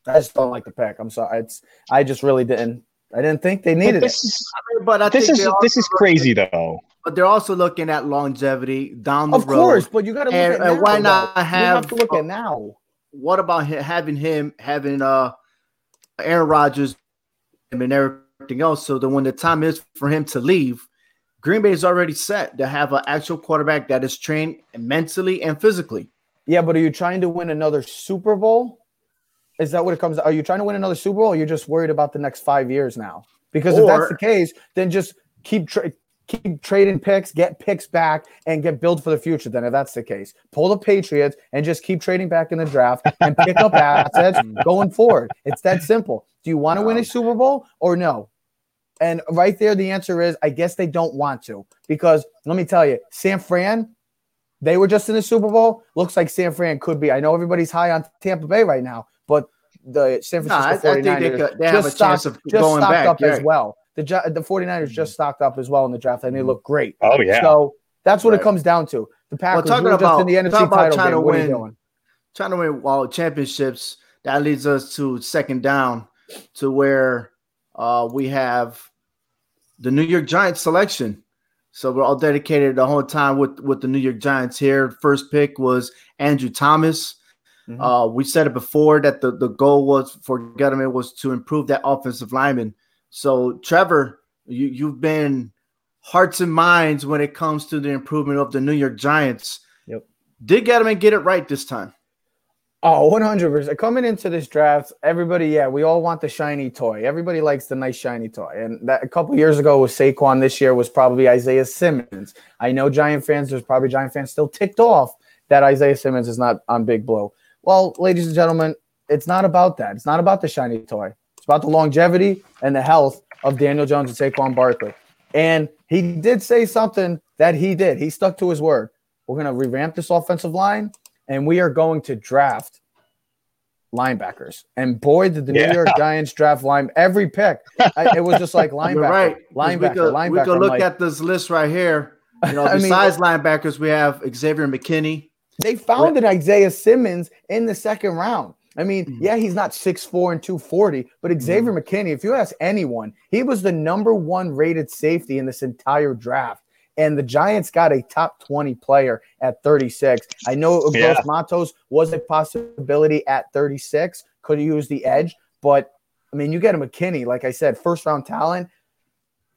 I just don't like the pick. I'm sorry. It's I just really didn't. I didn't think they needed but this it. Is, but I this is this is crazy though. But they're also looking at longevity down the of road. Of course, but you got to look and, at now, why not have, you have to look uh, at now? What about having him having uh Aaron Rodgers and everything else? So that when the time is for him to leave, Green Bay is already set to have an actual quarterback that is trained mentally and physically. Yeah, but are you trying to win another Super Bowl? Is that what it comes? To? Are you trying to win another Super Bowl? Or you're just worried about the next five years now? Because or, if that's the case, then just keep tra- keep trading picks, get picks back, and get built for the future. Then, if that's the case, pull the Patriots and just keep trading back in the draft and pick up assets going forward. It's that simple. Do you want to win a Super Bowl or no? And right there, the answer is I guess they don't want to because let me tell you, San Fran, they were just in the Super Bowl. Looks like San Fran could be. I know everybody's high on Tampa Bay right now, but the San Francisco No, I- I 49ers think they could- they have just a chance stocked, of just going stocked back, up yeah. as well. The the 49ers just stocked up as well in the draft and they look great. Oh yeah. So that's what it comes down to. The Packers talking were just about- in the NFC talking about title trying game. to What are you win doing? trying to win all championships. That leads us to second down to where uh, we have the New York Giants selection. So we're all dedicated the whole time with with the New York Giants here. First pick was Andrew Thomas. Mhm. Uh, we said it before that the, the goal was for Gettleman was to improve that offensive lineman. So Trevor, you, you've been hearts and minds when it comes to the improvement of the New York Giants. Yep. Did Gettleman get it right this time? Oh, 100%. Coming into this draft, everybody, yeah, we all want the shiny toy. Everybody likes the nice shiny toy. And that a couple years ago was Saquon. This year was probably Isaiah Simmons. I know Giant fans, there's probably Giant fans still ticked off that Isaiah Simmons is not on Big Blue. Well, ladies and gentlemen, it's not about that. It's not about the shiny toy. It's about the longevity and the health of Daniel Jones and Saquon Barkley. And he did say something that he did. He stuck to his word. We're going to revamp this offensive line and we are going to draft linebackers. And boy, did the Yeah. New York Giants draft line every pick. I, it was just like linebacker, You're right. linebacker, we could, linebacker. We could look like, at this list right here. You know, I mean- besides linebackers, we have Xavier McKinney. they found an Isaiah Simmons in the second round. I mean, Mhm. yeah, he's not 6'4 and 240, but Xavier McKinney, if you ask anyone, he was the number one rated safety in this entire draft. And the Giants got a top 20 player at 36. I know Yeah. Gross Matos was a possibility at 36, could use the edge, but I mean, you get a McKinney, like I said, first round talent.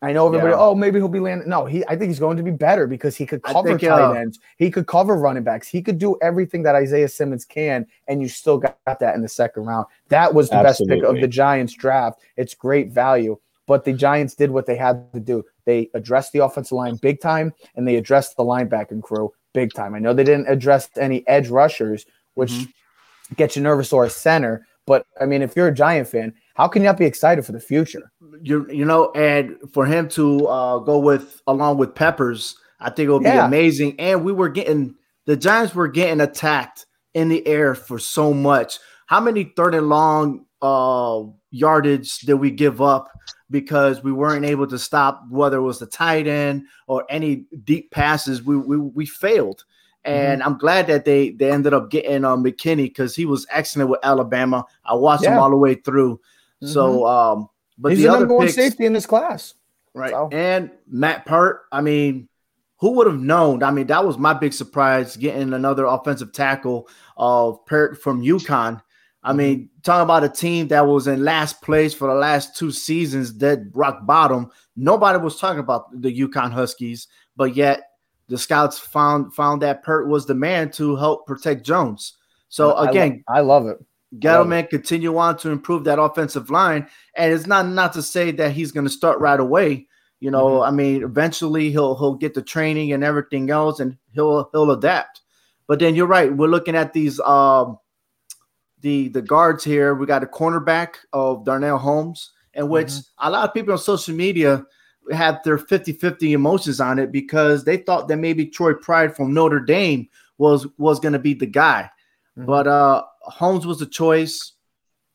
I know everybody, Yeah. oh, maybe he'll be landing. No, he I think he's going to be better because he could cover think, tight uh, ends. He could cover running backs. He could do everything that Isaiah Simmons can, and you still got that in the second round. That was the best pick of the Giants draft. It's great value. But the Giants did what they had to do. They addressed the offensive line big time, and they addressed the linebacking crew big time. I know they didn't address any edge rushers, which Mm-hmm. gets you nervous or a center. But I mean, if you're a Giant fan, how can you not be excited for the future? You you know, and for him to uh, go with along with Peppers, I think it would be amazing. And we were getting the Giants were getting attacked in the air for so much. How many third and long uh, yardage did we give up because we weren't able to stop whether it was the tight end or any deep passes? We we, we failed. And Mm-hmm. I'm glad that they they ended up getting uh, McKinney because he was excellent with Alabama. I watched him all the way through. So, um, but He's the number one safety in this class. right? So- And Matt Peart. I mean, who would have known? I mean, that was my big surprise getting another offensive tackle of Peart from UConn. I Mm-hmm. mean, talking about a team that was in last place for the last two seasons, dead rock bottom. Nobody was talking about the UConn Huskies, but yet the scouts found found that Peart was the man to help protect Jones. So I- I lo- again, I love it. Gettleman continue on to improve that offensive line, and it's not not to say that he's going to start right away. You know, Mm-hmm. I mean, eventually he'll he'll get the training and everything else, and he'll he'll adapt. But then you're right. We're looking at these um the the guards here. We got a cornerback of Darnay Holmes, and which Mm-hmm. a lot of people on social media have their 50-50 emotions on it because they thought that maybe Troy Pride from Notre Dame was was going to be the guy. Mhm. But uh Holmes was the choice.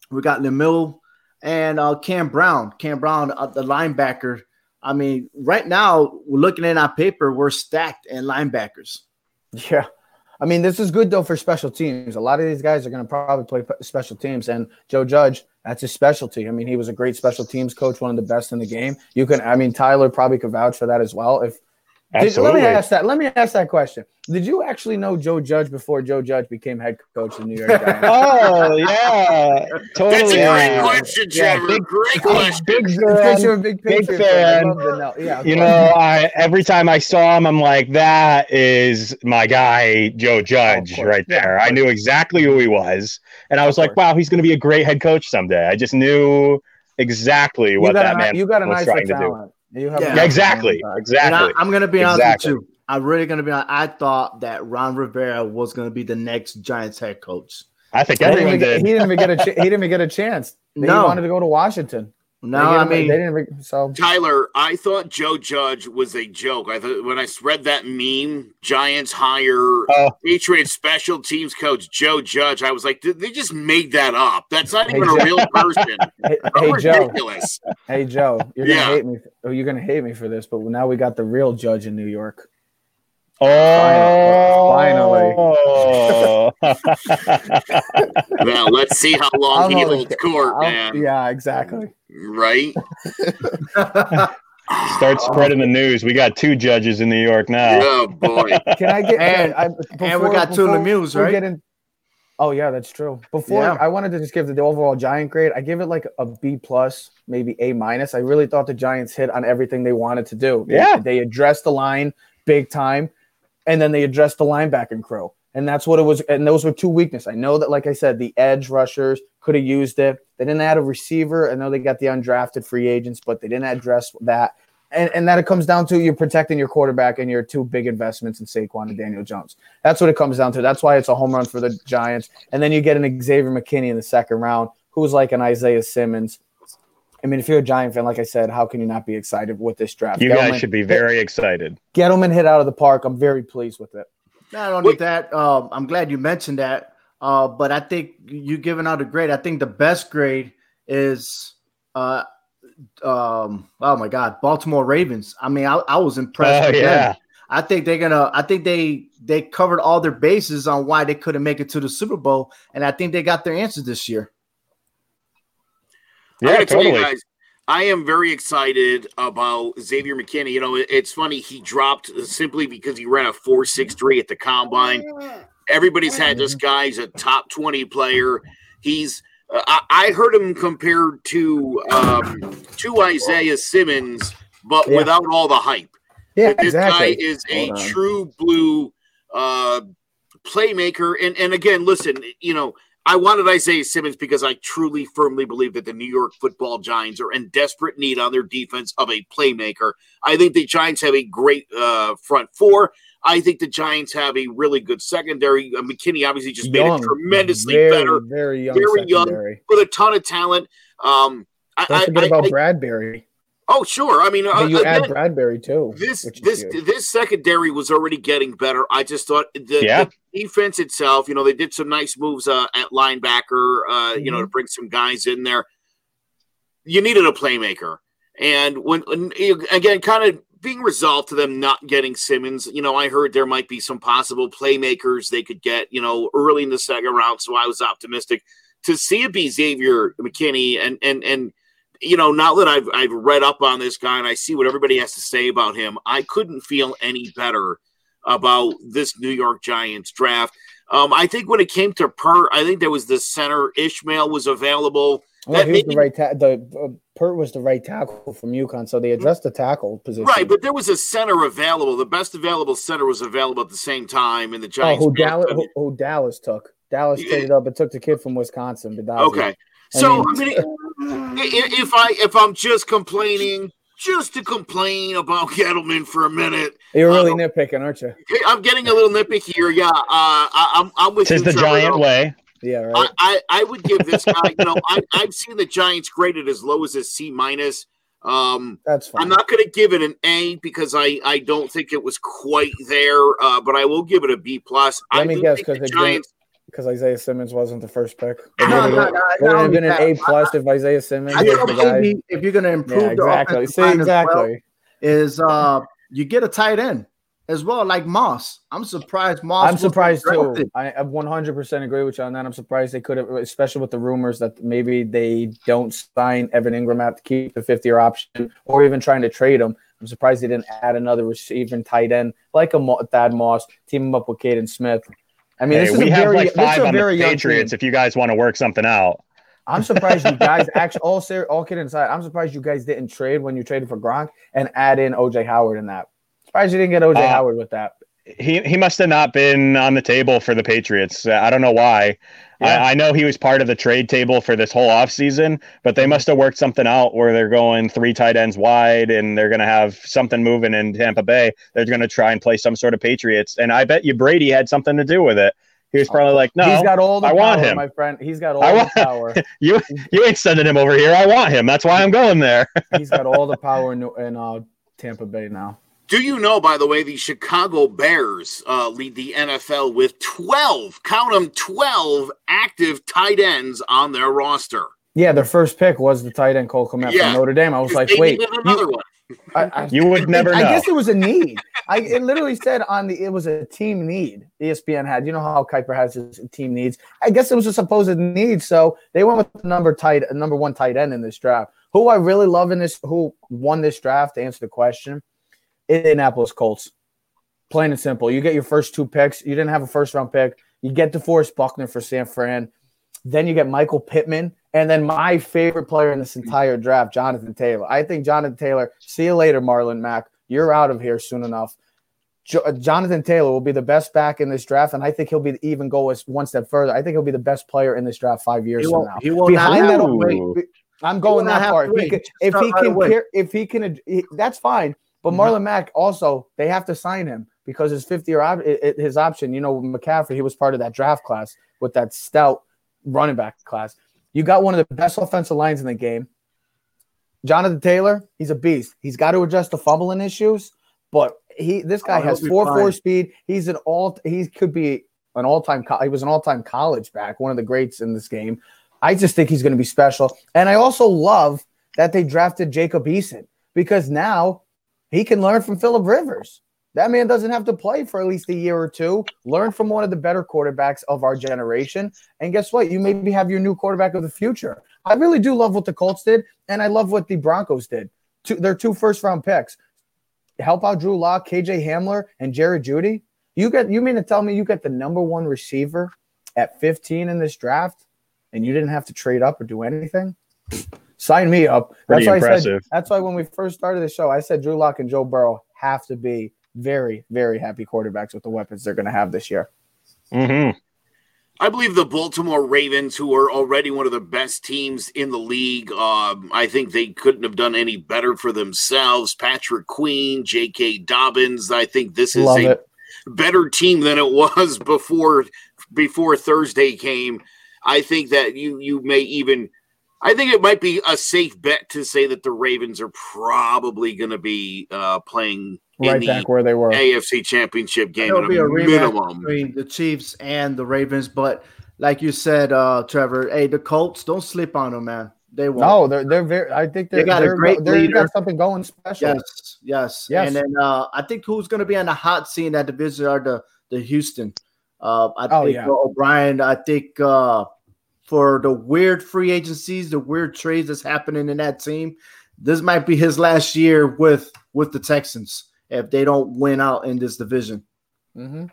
We got Lemieux and uh Cam Brown. Cam Brown, uh, the linebacker. I mean, right now we're looking at our paper, we're stacked in linebackers. Yeah. I mean, this is good though for special teams. A lot of these guys are going to probably play special teams, and Joe Judge, that's his specialty. I mean, he was a great special teams coach, one of the best in the game. You can, I mean, Tyler probably could vouch for that as well. If did, let me ask that. Let me ask that question. Did you actually know Joe Judge before Joe Judge became head coach of the New York Giants? oh yeah, totally. That's a great yeah. question, Yeah, Trevor. big- great question. Big Because fan. you're big, big fan. Fan. know. Yeah, of You know, I every time I saw him, I'm like, that is my guy, Joe Judge, course. right there. of I knew exactly who he was, and I was like, wow, he's going to be a great head coach someday. I just knew exactly what that a, man you got a was nice trying to do. Talent. You have Yeah. Yeah, exactly, And I, exactly. I'm gonna be honest Exactly. with you. I'm really gonna be honest. I thought that Ron Rivera was gonna be the next Giants head coach. I think He didn't, even get, he didn't even get a. Ch- he didn't even get a chance. They No. wanted to go to Washington. No, They I mean, they didn't. Even, so Tyler, I thought Joe Judge was a joke. I thought when I read that meme, Giants hire Oh. Patriots special teams coach Joe Judge. I was like, "Did- they just made that up. That's not Hey, even Joe. a real person. hey, How hey Joe, hey Joe, you're gonna Yeah. hate me. Oh, you're gonna hate me for this, but now we got the real judge in New York. Oh, Now let's see how long I'm he holds kid- court, I'll- man. Yeah, exactly. Right? Start spreading the news. We got two judges in New York now. Oh boy. Can I get uh, And- I, and we got two before Lemieux, we right? get in- oh yeah, that's true. Before Yeah. I wanted to just give the overall Giant grade. I give it like a B plus, maybe A minus. I really thought the Giants hit on everything they wanted to do. They- Yeah. they addressed the line big time, and then they addressed the linebacking crew. And that's what it was. And those were two weaknesses. I know that, like I said, the edge rushers could have used it. They didn't add a receiver. I know they got the undrafted free agents, but they didn't address that. And, and that it comes down to you're protecting your quarterback and your two big investments in Saquon and Daniel Jones. That's what it comes down to. That's why it's a home run for the Giants. And then you get an Xavier McKinney in the second round, who's like an Isaiah Simmons. I mean, if you're a Giant fan, like I said, how can you not be excited with this draft? You Gettleman- guys should be very excited. Gettleman hit out of the park. I'm very pleased with it. Not only that, um, I'm glad you mentioned that. Uh, but I think you giving out a grade. I think the best grade is, uh, um, oh my God, Baltimore Ravens. I mean, I, I was impressed. Oh with them. yeah, I think they're gonna. I think they they covered all their bases on why they couldn't make it to the Super Bowl, and I think they got their answers this year. I yeah, gotta tell you guys, I am very excited about Xavier McKinney. You know, it's funny he dropped simply because he ran a four six three at the combine. Everybody's had this guy. He's a top twenty player. He's uh, I, I heard him compared to um, to Isaiah Simmons, but Yeah. without all the hype. Yeah, this exactly. guy is a true blue uh, playmaker. And and again, listen, you know, I wanted Isaiah Simmons because I truly, firmly believe that the New York Football Giants are in desperate need on their defense of a playmaker. I think the Giants have a great uh, front four. I think the Giants have a really good secondary. Uh, McKinney obviously just made it tremendously very, better Very young. Very young. secondary. with a ton of talent. Um, I, Don't I- forget I- about I- Bradbury. Oh, sure. I mean, uh, you add Bradbury too. this this huge. this secondary was already getting better. I just thought the, Yeah. the defense itself, you know, they did some nice moves uh, at linebacker, uh, you know, Mm-hmm. to bring some guys in there. You needed a playmaker, and when, when again, kind of being resolved to them not getting Simmons. You know, I heard there might be some possible playmakers they could get, you know, early in the second round. So I was optimistic to see it be Xavier McKinney and and and you know, now that I've I've read up on this guy and I see what everybody has to say about him, I couldn't feel any better about this New York Giants draft. Um, I think when it came to Per, I think there was the center Ishmael was available. Well, that he was the right ta- the uh, Peart was the right tackle from UConn, so they addressed the tackle position. Right, but there was a center available. The best available center was available at the same time, and the oh, Giants. who passed Dallas who, who Dallas took? Dallas traded up and took the kid from Wisconsin. Biadasz. Okay, so I mean- mean, i- i- if I if I'm just complaining, just to complain about Gettleman for a minute, You're really Uh, nitpicking, aren't you? I'm getting a little nitpicky here. Yeah, uh, I, I'm I'm with Tis you, the Trevor, giant though. way. Yeah, right. I, I, I would give this guy, you know, I, I've seen the Giants graded as low as a C minus. Um, That's fine. I'm not going to give it an A because I, I don't think it was quite there, uh, but I will give it a B plus. Let I me guess, because the it didn't- Giants. Because Isaiah Simmons wasn't the first pick. It No, would no, have no, been, would have been an A plus if Isaiah Simmons I was the guy. if you're going to improve Yeah, exactly. offensive See, line as well, exactly. is uh you get a tight end as well, like Moss. I'm surprised Moss. I'm surprised too. I, I 100% agree with you on that. I'm surprised they could have, especially with the rumors that maybe they don't sign Evan Engram out to keep the 50 year option or even trying to trade him. I'm surprised they didn't add another receiving tight end like a Mo- Thad Moss, team him up with Kaden Smith. I mean, Hey, this is we a have very, like five on the Patriots if you guys want to work something out. I'm surprised you guys actually all ser- all kidding aside. I'm surprised you guys didn't trade when you traded for Gronk and add in OJ Howard in that. Surprised you didn't get OJ Uh, Howard with that. He he must have not been on the table for the Patriots. I don't know why. Yeah. I, I know he was part of the trade table for this whole offseason, but they must have worked something out where they're going three tight ends wide and they're going to have something moving in Tampa Bay. They're going to try and play some sort of Patriots. And I bet you Brady had something to do with it. He was probably like, no, he's got all the I power, want him. my friend. He's got all I the power. you you ain't sending him over here. I want him. That's why I'm going there. He's got all the power in, in uh, Tampa Bay now. Do you know, by the way, the Chicago Bears uh, lead the NFL with 12, count them, 12 active tight ends on their roster. Yeah, their first pick was the tight end Cole Kmet Yeah. from Notre Dame. I was like, wait, another you, one. I, I, You would never I guess it was a need. I it literally said on the it was a team need. ESPN had. You know how Kiper has his team needs. I guess it was a supposed need. So they went with the number tight number one tight end in this draft. Who I really love in this, who won this draft to answer the question, Indianapolis Colts. Plain and simple. You get your first two picks. You didn't have a first round pick. You get DeForest Buckner for San Fran. Then you get Michael Pittman. And then my favorite player in this entire draft, Jonathan Taylor. I think Jonathan Taylor, see you later, Marlon Mack. You're out of here soon enough. Jo- uh, Jonathan Taylor will be the best back in this draft, and I think he'll be even go as one step further. I think he'll be the best player in this draft five years He from now. he Behind that, to wait. Ooh. I'm going that far. to If he can, if he right can, if he can, that's fine. But. Marlon Mack also, they have to sign him because his 50 year op- his option. You know, McCaffrey, he was part of that draft class with that stout running back class. You got one of the best offensive lines in the game. Jonathan Taylor, he's a beast. He's got to adjust the fumbling issues, but he this guy Oh, has he'll four four speed. He's an all he could be an all time. He was an all time college back, one of the greats in this game. I just think he's going to be special, and I also love that they drafted Jacob Eason because now he can learn from Philip Rivers. That man doesn't have to play for at least a year or two. Learn from one of the better quarterbacks of our generation. And guess what? You maybe have your new quarterback of the future. I really do love what the Colts did, and I love what the Broncos did. Two, their two first round picks. Help out Drew Lock, KJ Hamler, and Jared Jeudy. You get you mean to tell me you get the number one receiver at 15 in this draft, and you didn't have to trade up or do anything? Sign me up. Pretty that's why I said that's why when we first started the show, I said Drew Lock and Joe Burrow have to be very, very happy quarterbacks with the weapons they're going to have this year. hmm I believe the Baltimore Ravens, who are already one of the best teams in the league, um, I think they couldn't have done any better for themselves. Patrick Queen, J.K. Dobbins. I think this is Love a it. better team than it was before before Thursday came. I think that you you may even I think it might be a safe bet to say that the Ravens are probably going to be uh, playing in Right the back where they were. AFC Championship game There'll be a a rematch minimum. between the Chiefs and the Ravens. But like you said, uh, Trevor, hey, the Colts, don't sleep on them, man. They won't. No, they're they're very. I think They they're, got a they're, great they're got something going special. Yes, yes, Yes. And then uh, I think who's going to be on the hot seat in that division are the the Houston. Uh, I Oh, think yeah. O'Brien. I think uh, for the weird free agencies, the weird trades that's happening in that team, this might be his last year with with the Texans if they don't win out in this division. hmm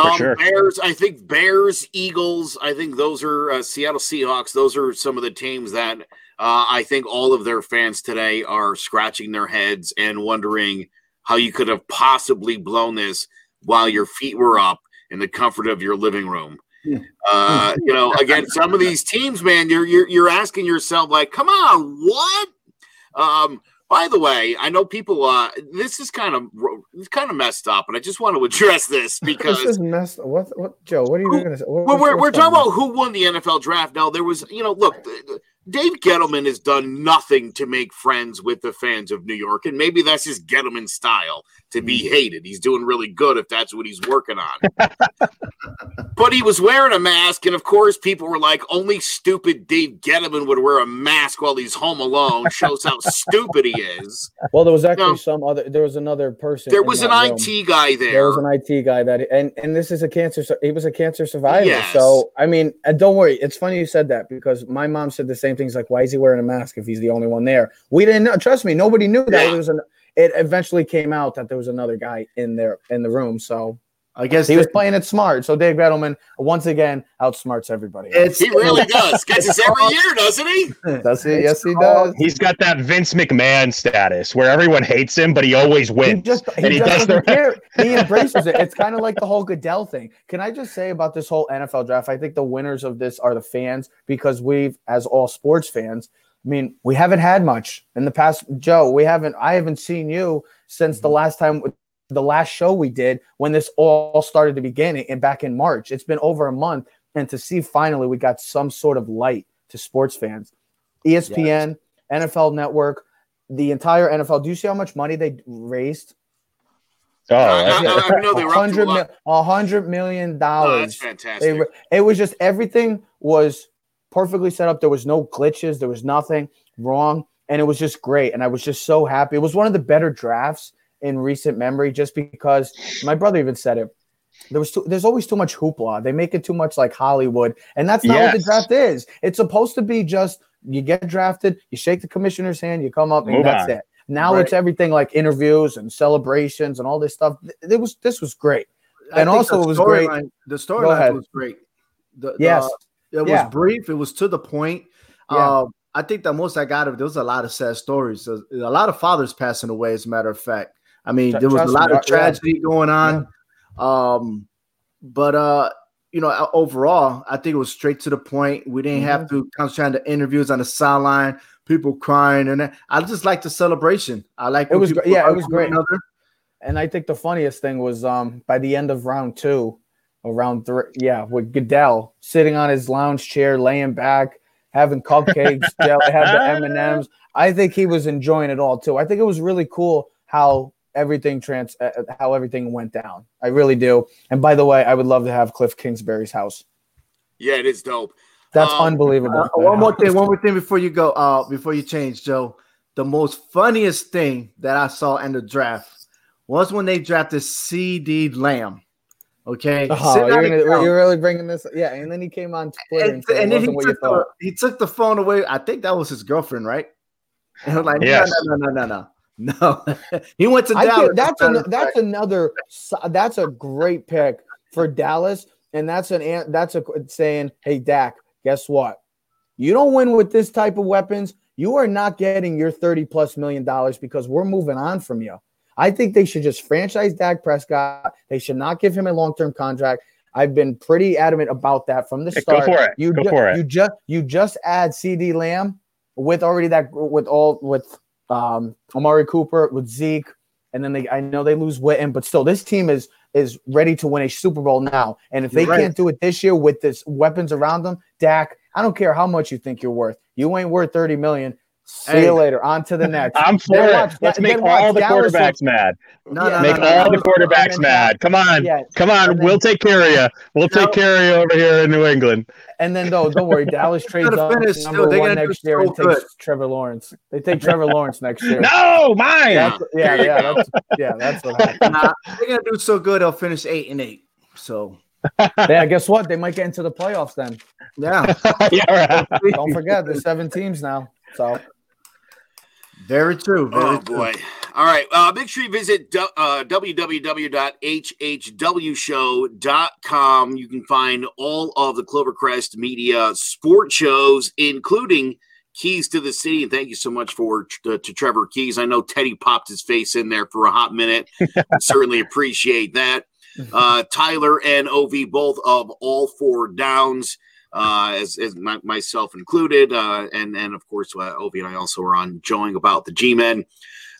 For Um, sure. Bears, I think Bears, Eagles, I think those are uh, Seattle Seahawks. Those are some of the teams that uh, I think all of their fans today are scratching their heads and wondering how you could have possibly blown this while your feet were up in the comfort of your living room. Uh, you know, again, some of these teams, man, you're you're you're asking yourself, like, come on, what? Um, by the way, I know people. Uh, this is kind of it's kind of messed up, and I just want to address this because This is messed. What? What? Joe? What are you going to say? What- well, we're, we're talking about who won the NFL draft. Now, there was, you know, look, th- th- Dave Gettleman has done nothing to make friends with the fans of New York, and maybe that's his Gettleman style to be Mm. hated. He's doing really good if that's what he's working on. but he was wearing a mask, and of course, people were like, only stupid Dave Gettleman would wear a mask while he's home alone. Shows how stupid he is. Well, there was actually No. some other. There was another person. There was an room. IT guy There there. was an IT guy that, and and this is a cancer. He was a cancer survivor. Yes. So I mean, and don't worry. It's funny you said that because my mom said the same things. Like, why is he wearing a mask if he's the only one there? We didn't know. Trust me, nobody knew that Yeah. there was an. It eventually came out that there was another guy in there in the room. So I guess he was playing it smart. So Dave Gettleman once again outsmarts everybody. it's He really does. Gets us every year, doesn't he? Does he? Yes, he does. He's got that Vince McMahon status where everyone hates him, but he always He wins. just he, and he just does doesn't care. He embraces it. It's kind of like the whole Goodell thing. Can I just say about this whole NFL draft? I think the winners of this are the fans because we've, as all sports fans, I mean, we haven't had much in the past. Joe, we haven't. I haven't seen you since the mm-hmm. last time, the last show we did when this all started to begin and back in March. It's been over a month, and to see finally we got some sort of light to sports fans. ESPN, NFL Network, the entire NFL. Do you see how much money they raised? oh, I, that's- I, I know they A were up to a hundred lot. mil- a hundred million Oh, that's dollars. fantastic. it, it was just everything was perfectly set up. There was no glitches. There was nothing wrong, and it was just great. And I was just so happy. It was one of the better drafts in recent memory, just because my brother even said it. There was too, there's always too much hoopla. They make it too much like Hollywood, and that's not what the Yes. draft is. It's supposed to be just you get drafted, you shake the commissioner's hand, you come up, and Move that's on. it. Now Right. it's everything like interviews and celebrations and all this stuff. It was this was great. I And also it was great- storyline- The storyline was great. The, the- Yes. it was Yeah. brief. It was to the point. Yeah. Um, I think the most I got of there was a lot of sad stories. A, a lot of fathers passing away. As a matter of fact, I mean Tr- there was a lot me, of uh, yeah. tragedy going on. Um, but uh, you know, overall, I think it was straight to the point. We didn't Mm-hmm. have to concentrate on the interviews on the sideline, people crying, and. I just like the celebration. I like It was yeah, it was great. another. And I think the funniest thing was um by the end of round two, or round three, yeah, with Goodell sitting on his lounge chair, laying back, having cupcakes, had the M and M's. I think he was enjoying it all too. I think it was really cool how everything trans uh, how everything went down. I really do. And by the way, I would love to have Cliff Kingsbury's house. Yeah, it is dope. That's Um, unbelievable. Uh, one more thing, one more thing before you go, uh, before you change, Joe. The most funniest thing that I saw in the draft was when they drafted CeeDee Lamb. Okay, Oh, you're, gonna, you're really bringing this, yeah. And then he came on Twitter and, and, and then he wasn't what you took, the, he took the phone away. I think that was his girlfriend, right? And I'm like, Yes. no, no, no, no, no, no. he went to I Dallas. think that's as an, that's another that's a great pick for Dallas, and that's an an- that's a saying, hey Dak, guess what? You don't win with this type of weapons. You are not getting your thirty plus million dollars because we're moving on from you. I think they should just franchise Dak Prescott. They should not give him a long term contract. I've been pretty adamant about that from the Yeah, go start. for it. You Go ju- for it. you just you just add CeeDee Lamb with already that with all with um Amari Cooper with Zeke, and then they I know they lose Witten, but still this team is is ready to win a Super Bowl now. And if they right. can't do it this year with this weapons around them, Dak, I don't care how much you think you're worth. You ain't worth 30 million. See Hey. you later. On to the next. I'm for Then it. watch- Let's make all the Dallas will- quarterbacks mad. No, no, Make no, all no, the no. quarterbacks then- mad. Come on. Yeah. Come on. Then- we'll take care of you. We'll take care of you over here in New England. And then though, don't worry, Dallas trades gonna up finish number still. They're one next year so and takes. Trevor Lawrence. They take Trevor Lawrence next year. No, mine. That's, yeah, yeah, that's, yeah, that's what happened. Nah, they're gonna do so good. They'll finish eight and eight. So Yeah, guess what? They might get into the playoffs then. yeah, yeah, right. Don't forget, there's seven teams now. So very true. Very Oh true. boy! All right, uh, make sure you visit du- uh, www.hhwshow.com. You can find all of the Clovercrest Media sports shows, including Keys to the City. And thank you so much for to, to Trevor Keys. I know Teddy popped his face in there for a hot minute. Certainly appreciate that. Uh, Tyler and Ov both of all four downs. Uh, as, as my, myself included, uh, and and of course, uh, Ovi and I also are on jawing about the G-men.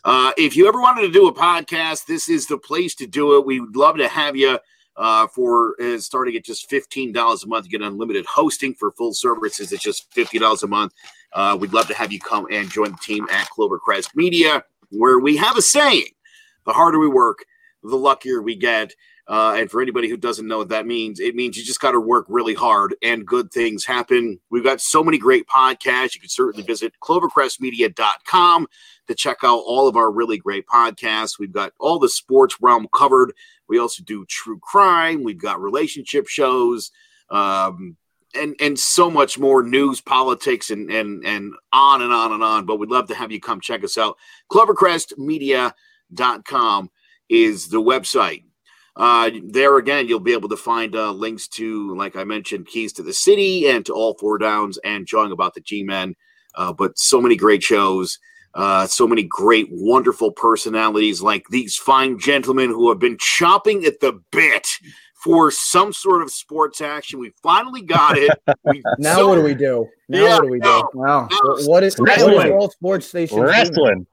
Uh, if you ever wanted to do a podcast, this is the place to do it. We would love to have you uh, for uh, starting at just $15 a month. You get unlimited hosting for full services. It's just $50 a month. Uh, we'd love to have you come and join the team at Clovercrest Media, where we have a saying the harder we work, the luckier we get. Uh, and for anybody who doesn't know what that means, it means you just got to work really hard and good things happen. We've got so many great podcasts. You can certainly visit clovercrestmedia.com to check out all of our really great podcasts. We've got all the sports realm covered. We also do true crime. We've got relationship shows, um, and and so much more news, politics, and and and on and on and on. But we'd love to have you come check us out. ClovercrestMedia.com is the website. Uh, there again, you'll be able to find uh, links to, like I mentioned, keys to the city and to all four downs and jawing about the G Men. Uh, but so many great shows, uh, so many great, wonderful personalities like these fine gentlemen who have been chopping at the bit for some sort of sports action. We finally got it. Now so- what do we do? Now Yeah, what do we do? no. Wow. What- What is, what is Wrestling. all sports stations? doing? Wrestling.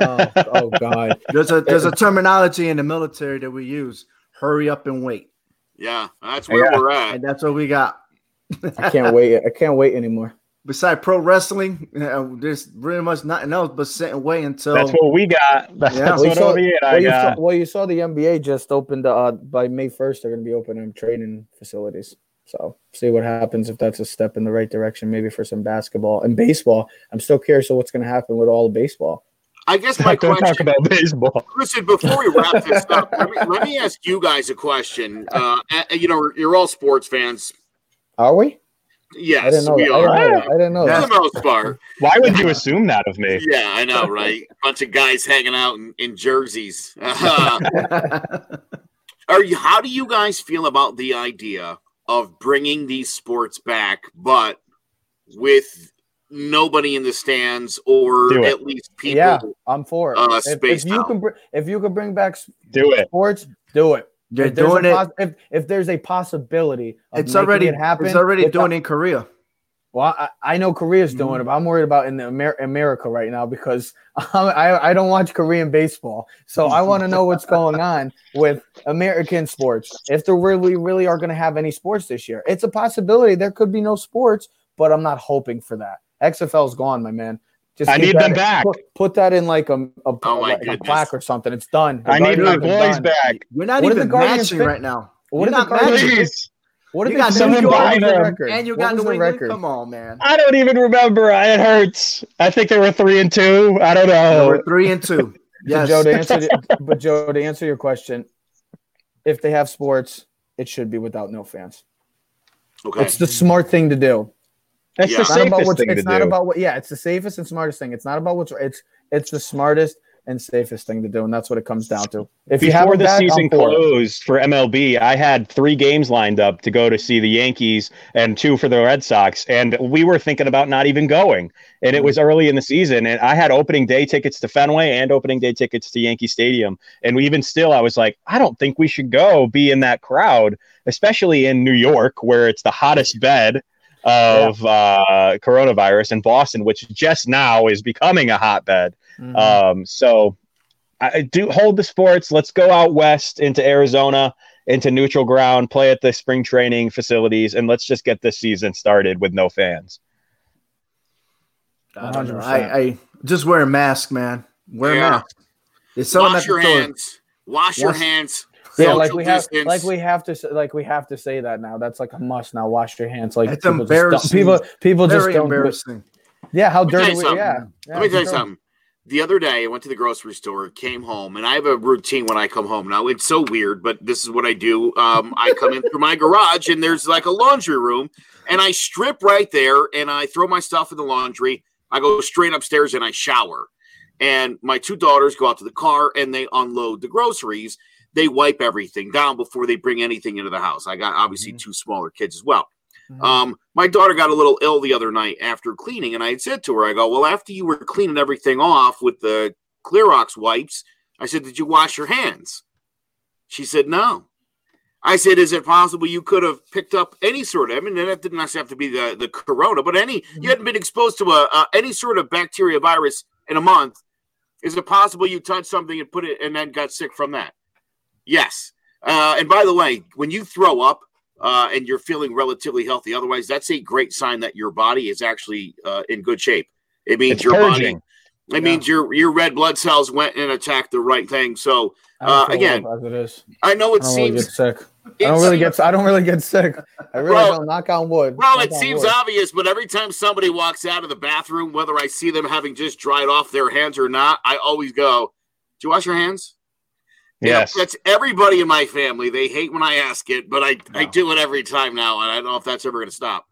Oh, oh God. There's a there's a terminology in the military that we use. Hurry up and wait. Yeah, that's where Yeah. we're at. And that's what we got. I can't wait. I can't wait anymore. Besides pro wrestling, uh, there's really much nothing else but sit and wait until That's what we got. That's Yeah. Well, you what saw- Ovi and Well I you, got. saw, well, you saw the NBA just opened uh, by May 1st. They're going to be opening training facilities. So see what happens if that's a step in the right direction, maybe for some basketball and baseball. I'm still curious of what's going to happen with all the baseball. I guess my Don't talk question, about baseball. listen, before we wrap this up, let me, let me ask you guys a question. Uh, you know, you're all sports fans. Are we? Yes, I didn't know. we That. I are. didn't know. I didn't know. For that. the most part. Why would you assume that of me? Yeah, I know, right? Bunch of guys hanging out in, in jerseys. Uh, are you? How do you guys feel about the idea of bringing these sports back, but with nobody in the stands, or at least people? Yeah, I'm for it. Uh, if, if you out. can, br- if you can bring back Do it. sports, do it. They're if there's doing a it. pos- if, if there's a possibility, of It's already it happen. it's already without- doing it in Korea. Well, I, I know Korea's doing Mhm. it, but I'm worried about in the Amer- America right now because I, I don't watch Korean baseball, so I want to know what's going on with American sports. If there really, really are going to have any sports this year, it's a possibility there could be no sports, but I'm not hoping for that. XFL's gone, my man. Just I need them in- back. Put, put that in like a, a, Oh, like a plaque or something. It's done. The I need my boys done. back. We're not What did the even Guardians matching pick? right now. What You're did the not Guardians matching. Please. What did You they got do? someone What was buy the them. record? And you What got was New the record? Come on, man. I don't even remember. It hurts. I think they were three and two. I don't know. we're three and two. Yes. Joe, to answer, but Joe, to answer your question, if they have sports, it should be without no fans. Okay. It's the smart thing to do. That's Yeah. the It's not about safest what's. thing to It's not do. about what. Yeah, it's the safest and smartest thing. It's not about what's. It's it's the smartest and safest thing to do, and that's what it comes down to. If you have Before the back, season I'm for it. closed for MLB, I had three games lined up to go to see the Yankees and two for the Red Sox, and we were thinking about not even going. And it was mm-hmm. early in the season, and I had opening day tickets to Fenway and opening day tickets to Yankee Stadium. And even still, I was like, I don't think we should go be in that crowd, especially in New York, where it's the hottest bed of uh, coronavirus, in Boston, which just now is becoming a hotbed. Mhm. Um, so I I do hold the sports. Let's go out west into Arizona, into neutral ground, play at the spring training facilities, and let's just get this season started with no fans. I, don't know. 100. I, I just wear a mask, man. Wear Yeah. a mask. It's selling Wash your hands. Wash your hands. Yeah, like we have, distance. like we have to, say- like we have to say that now. That's like a must now. Wash your hands. Like It's people just don't- embarrassing. people, people just don't. embarrassing. Yeah, how Let me tell dirty. you We, something. yeah, Let me tell you keep something. The other day, I went to the grocery store, came home, and I have a routine when I come home. Now, it's so weird, but this is what I do. Um, I come in through my garage, and there's like a laundry room, and I strip right there, and I throw my stuff in the laundry. I go straight upstairs and I shower. And my two daughters go out to the car and they unload the groceries. They wipe everything down before they bring anything into the house. I got obviously Mhm. two smaller kids as well. Mhm. Um, my daughter got a little ill the other night after cleaning, and I had said to her, I go, Well, after you were cleaning everything off with the Clorox wipes, I said, Did you wash your hands? She said, No. I said, Is it possible you could have picked up any sort of, I mean, that didn't have to be the, the corona, but any, you hadn't been exposed to a, uh, any sort of bacteria virus in a month. Is it possible you touched something and put it and then got sick from that? Yes. Uh, and by the way, when you throw up, uh, and you're feeling relatively healthy. Otherwise, that's a great sign that your body is actually uh, in good shape. It means It's your purging. body. It means your your red blood cells went and attacked the right thing. So uh, again, it is. I know I it don't really get seems. sick. I don't really get. I don't really get sick. I really Bro- don't. Knock on wood. Well, Knock it seems wood. obvious, but every time somebody walks out of the bathroom, whether I see them having just dried off their hands or not, I always go, "Do you wash your hands?" You know, Yes. that's everybody in my family. They hate when I ask it, but I, I do it every time now, and I don't know if that's ever going to stop.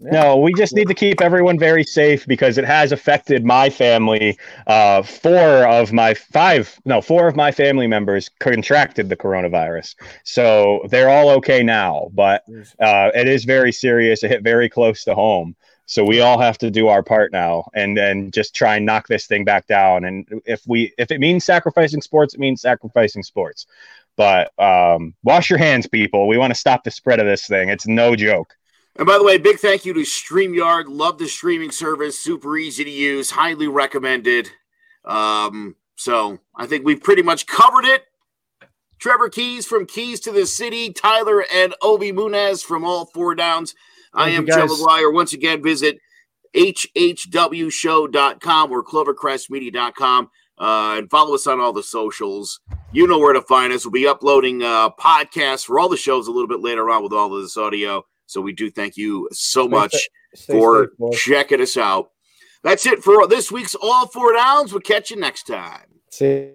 No, we just need to keep everyone very safe because it has affected my family. Uh, four of my five, no, four of my family members contracted the coronavirus, so they're all okay now. But uh, it is very serious. It hit very close to home. So we all have to do our part now, and then just try and knock this thing back down. And if we, if it means sacrificing sports, it means sacrificing sports. But um, wash your hands, people. We want to stop the spread of this thing. It's no joke. And by the way, big thank you to StreamYard. Love the streaming service. Super easy to use. Highly recommended. Um, so I think we've pretty much covered it. Trevor Keys from Keys to the City, Tyler and Ovi Munez from All Four Downs. I am Joe McGuire. Once again, visit hhwshow.com or clovercrestmedia.com uh, and follow us on all the socials. You know where to find us. We'll be uploading uh, podcasts for all the shows a little bit later on with all of this audio. So we do thank you so much stay, for safe, checking us out. That's it for this week's All Four Downs. We'll catch you next time. See.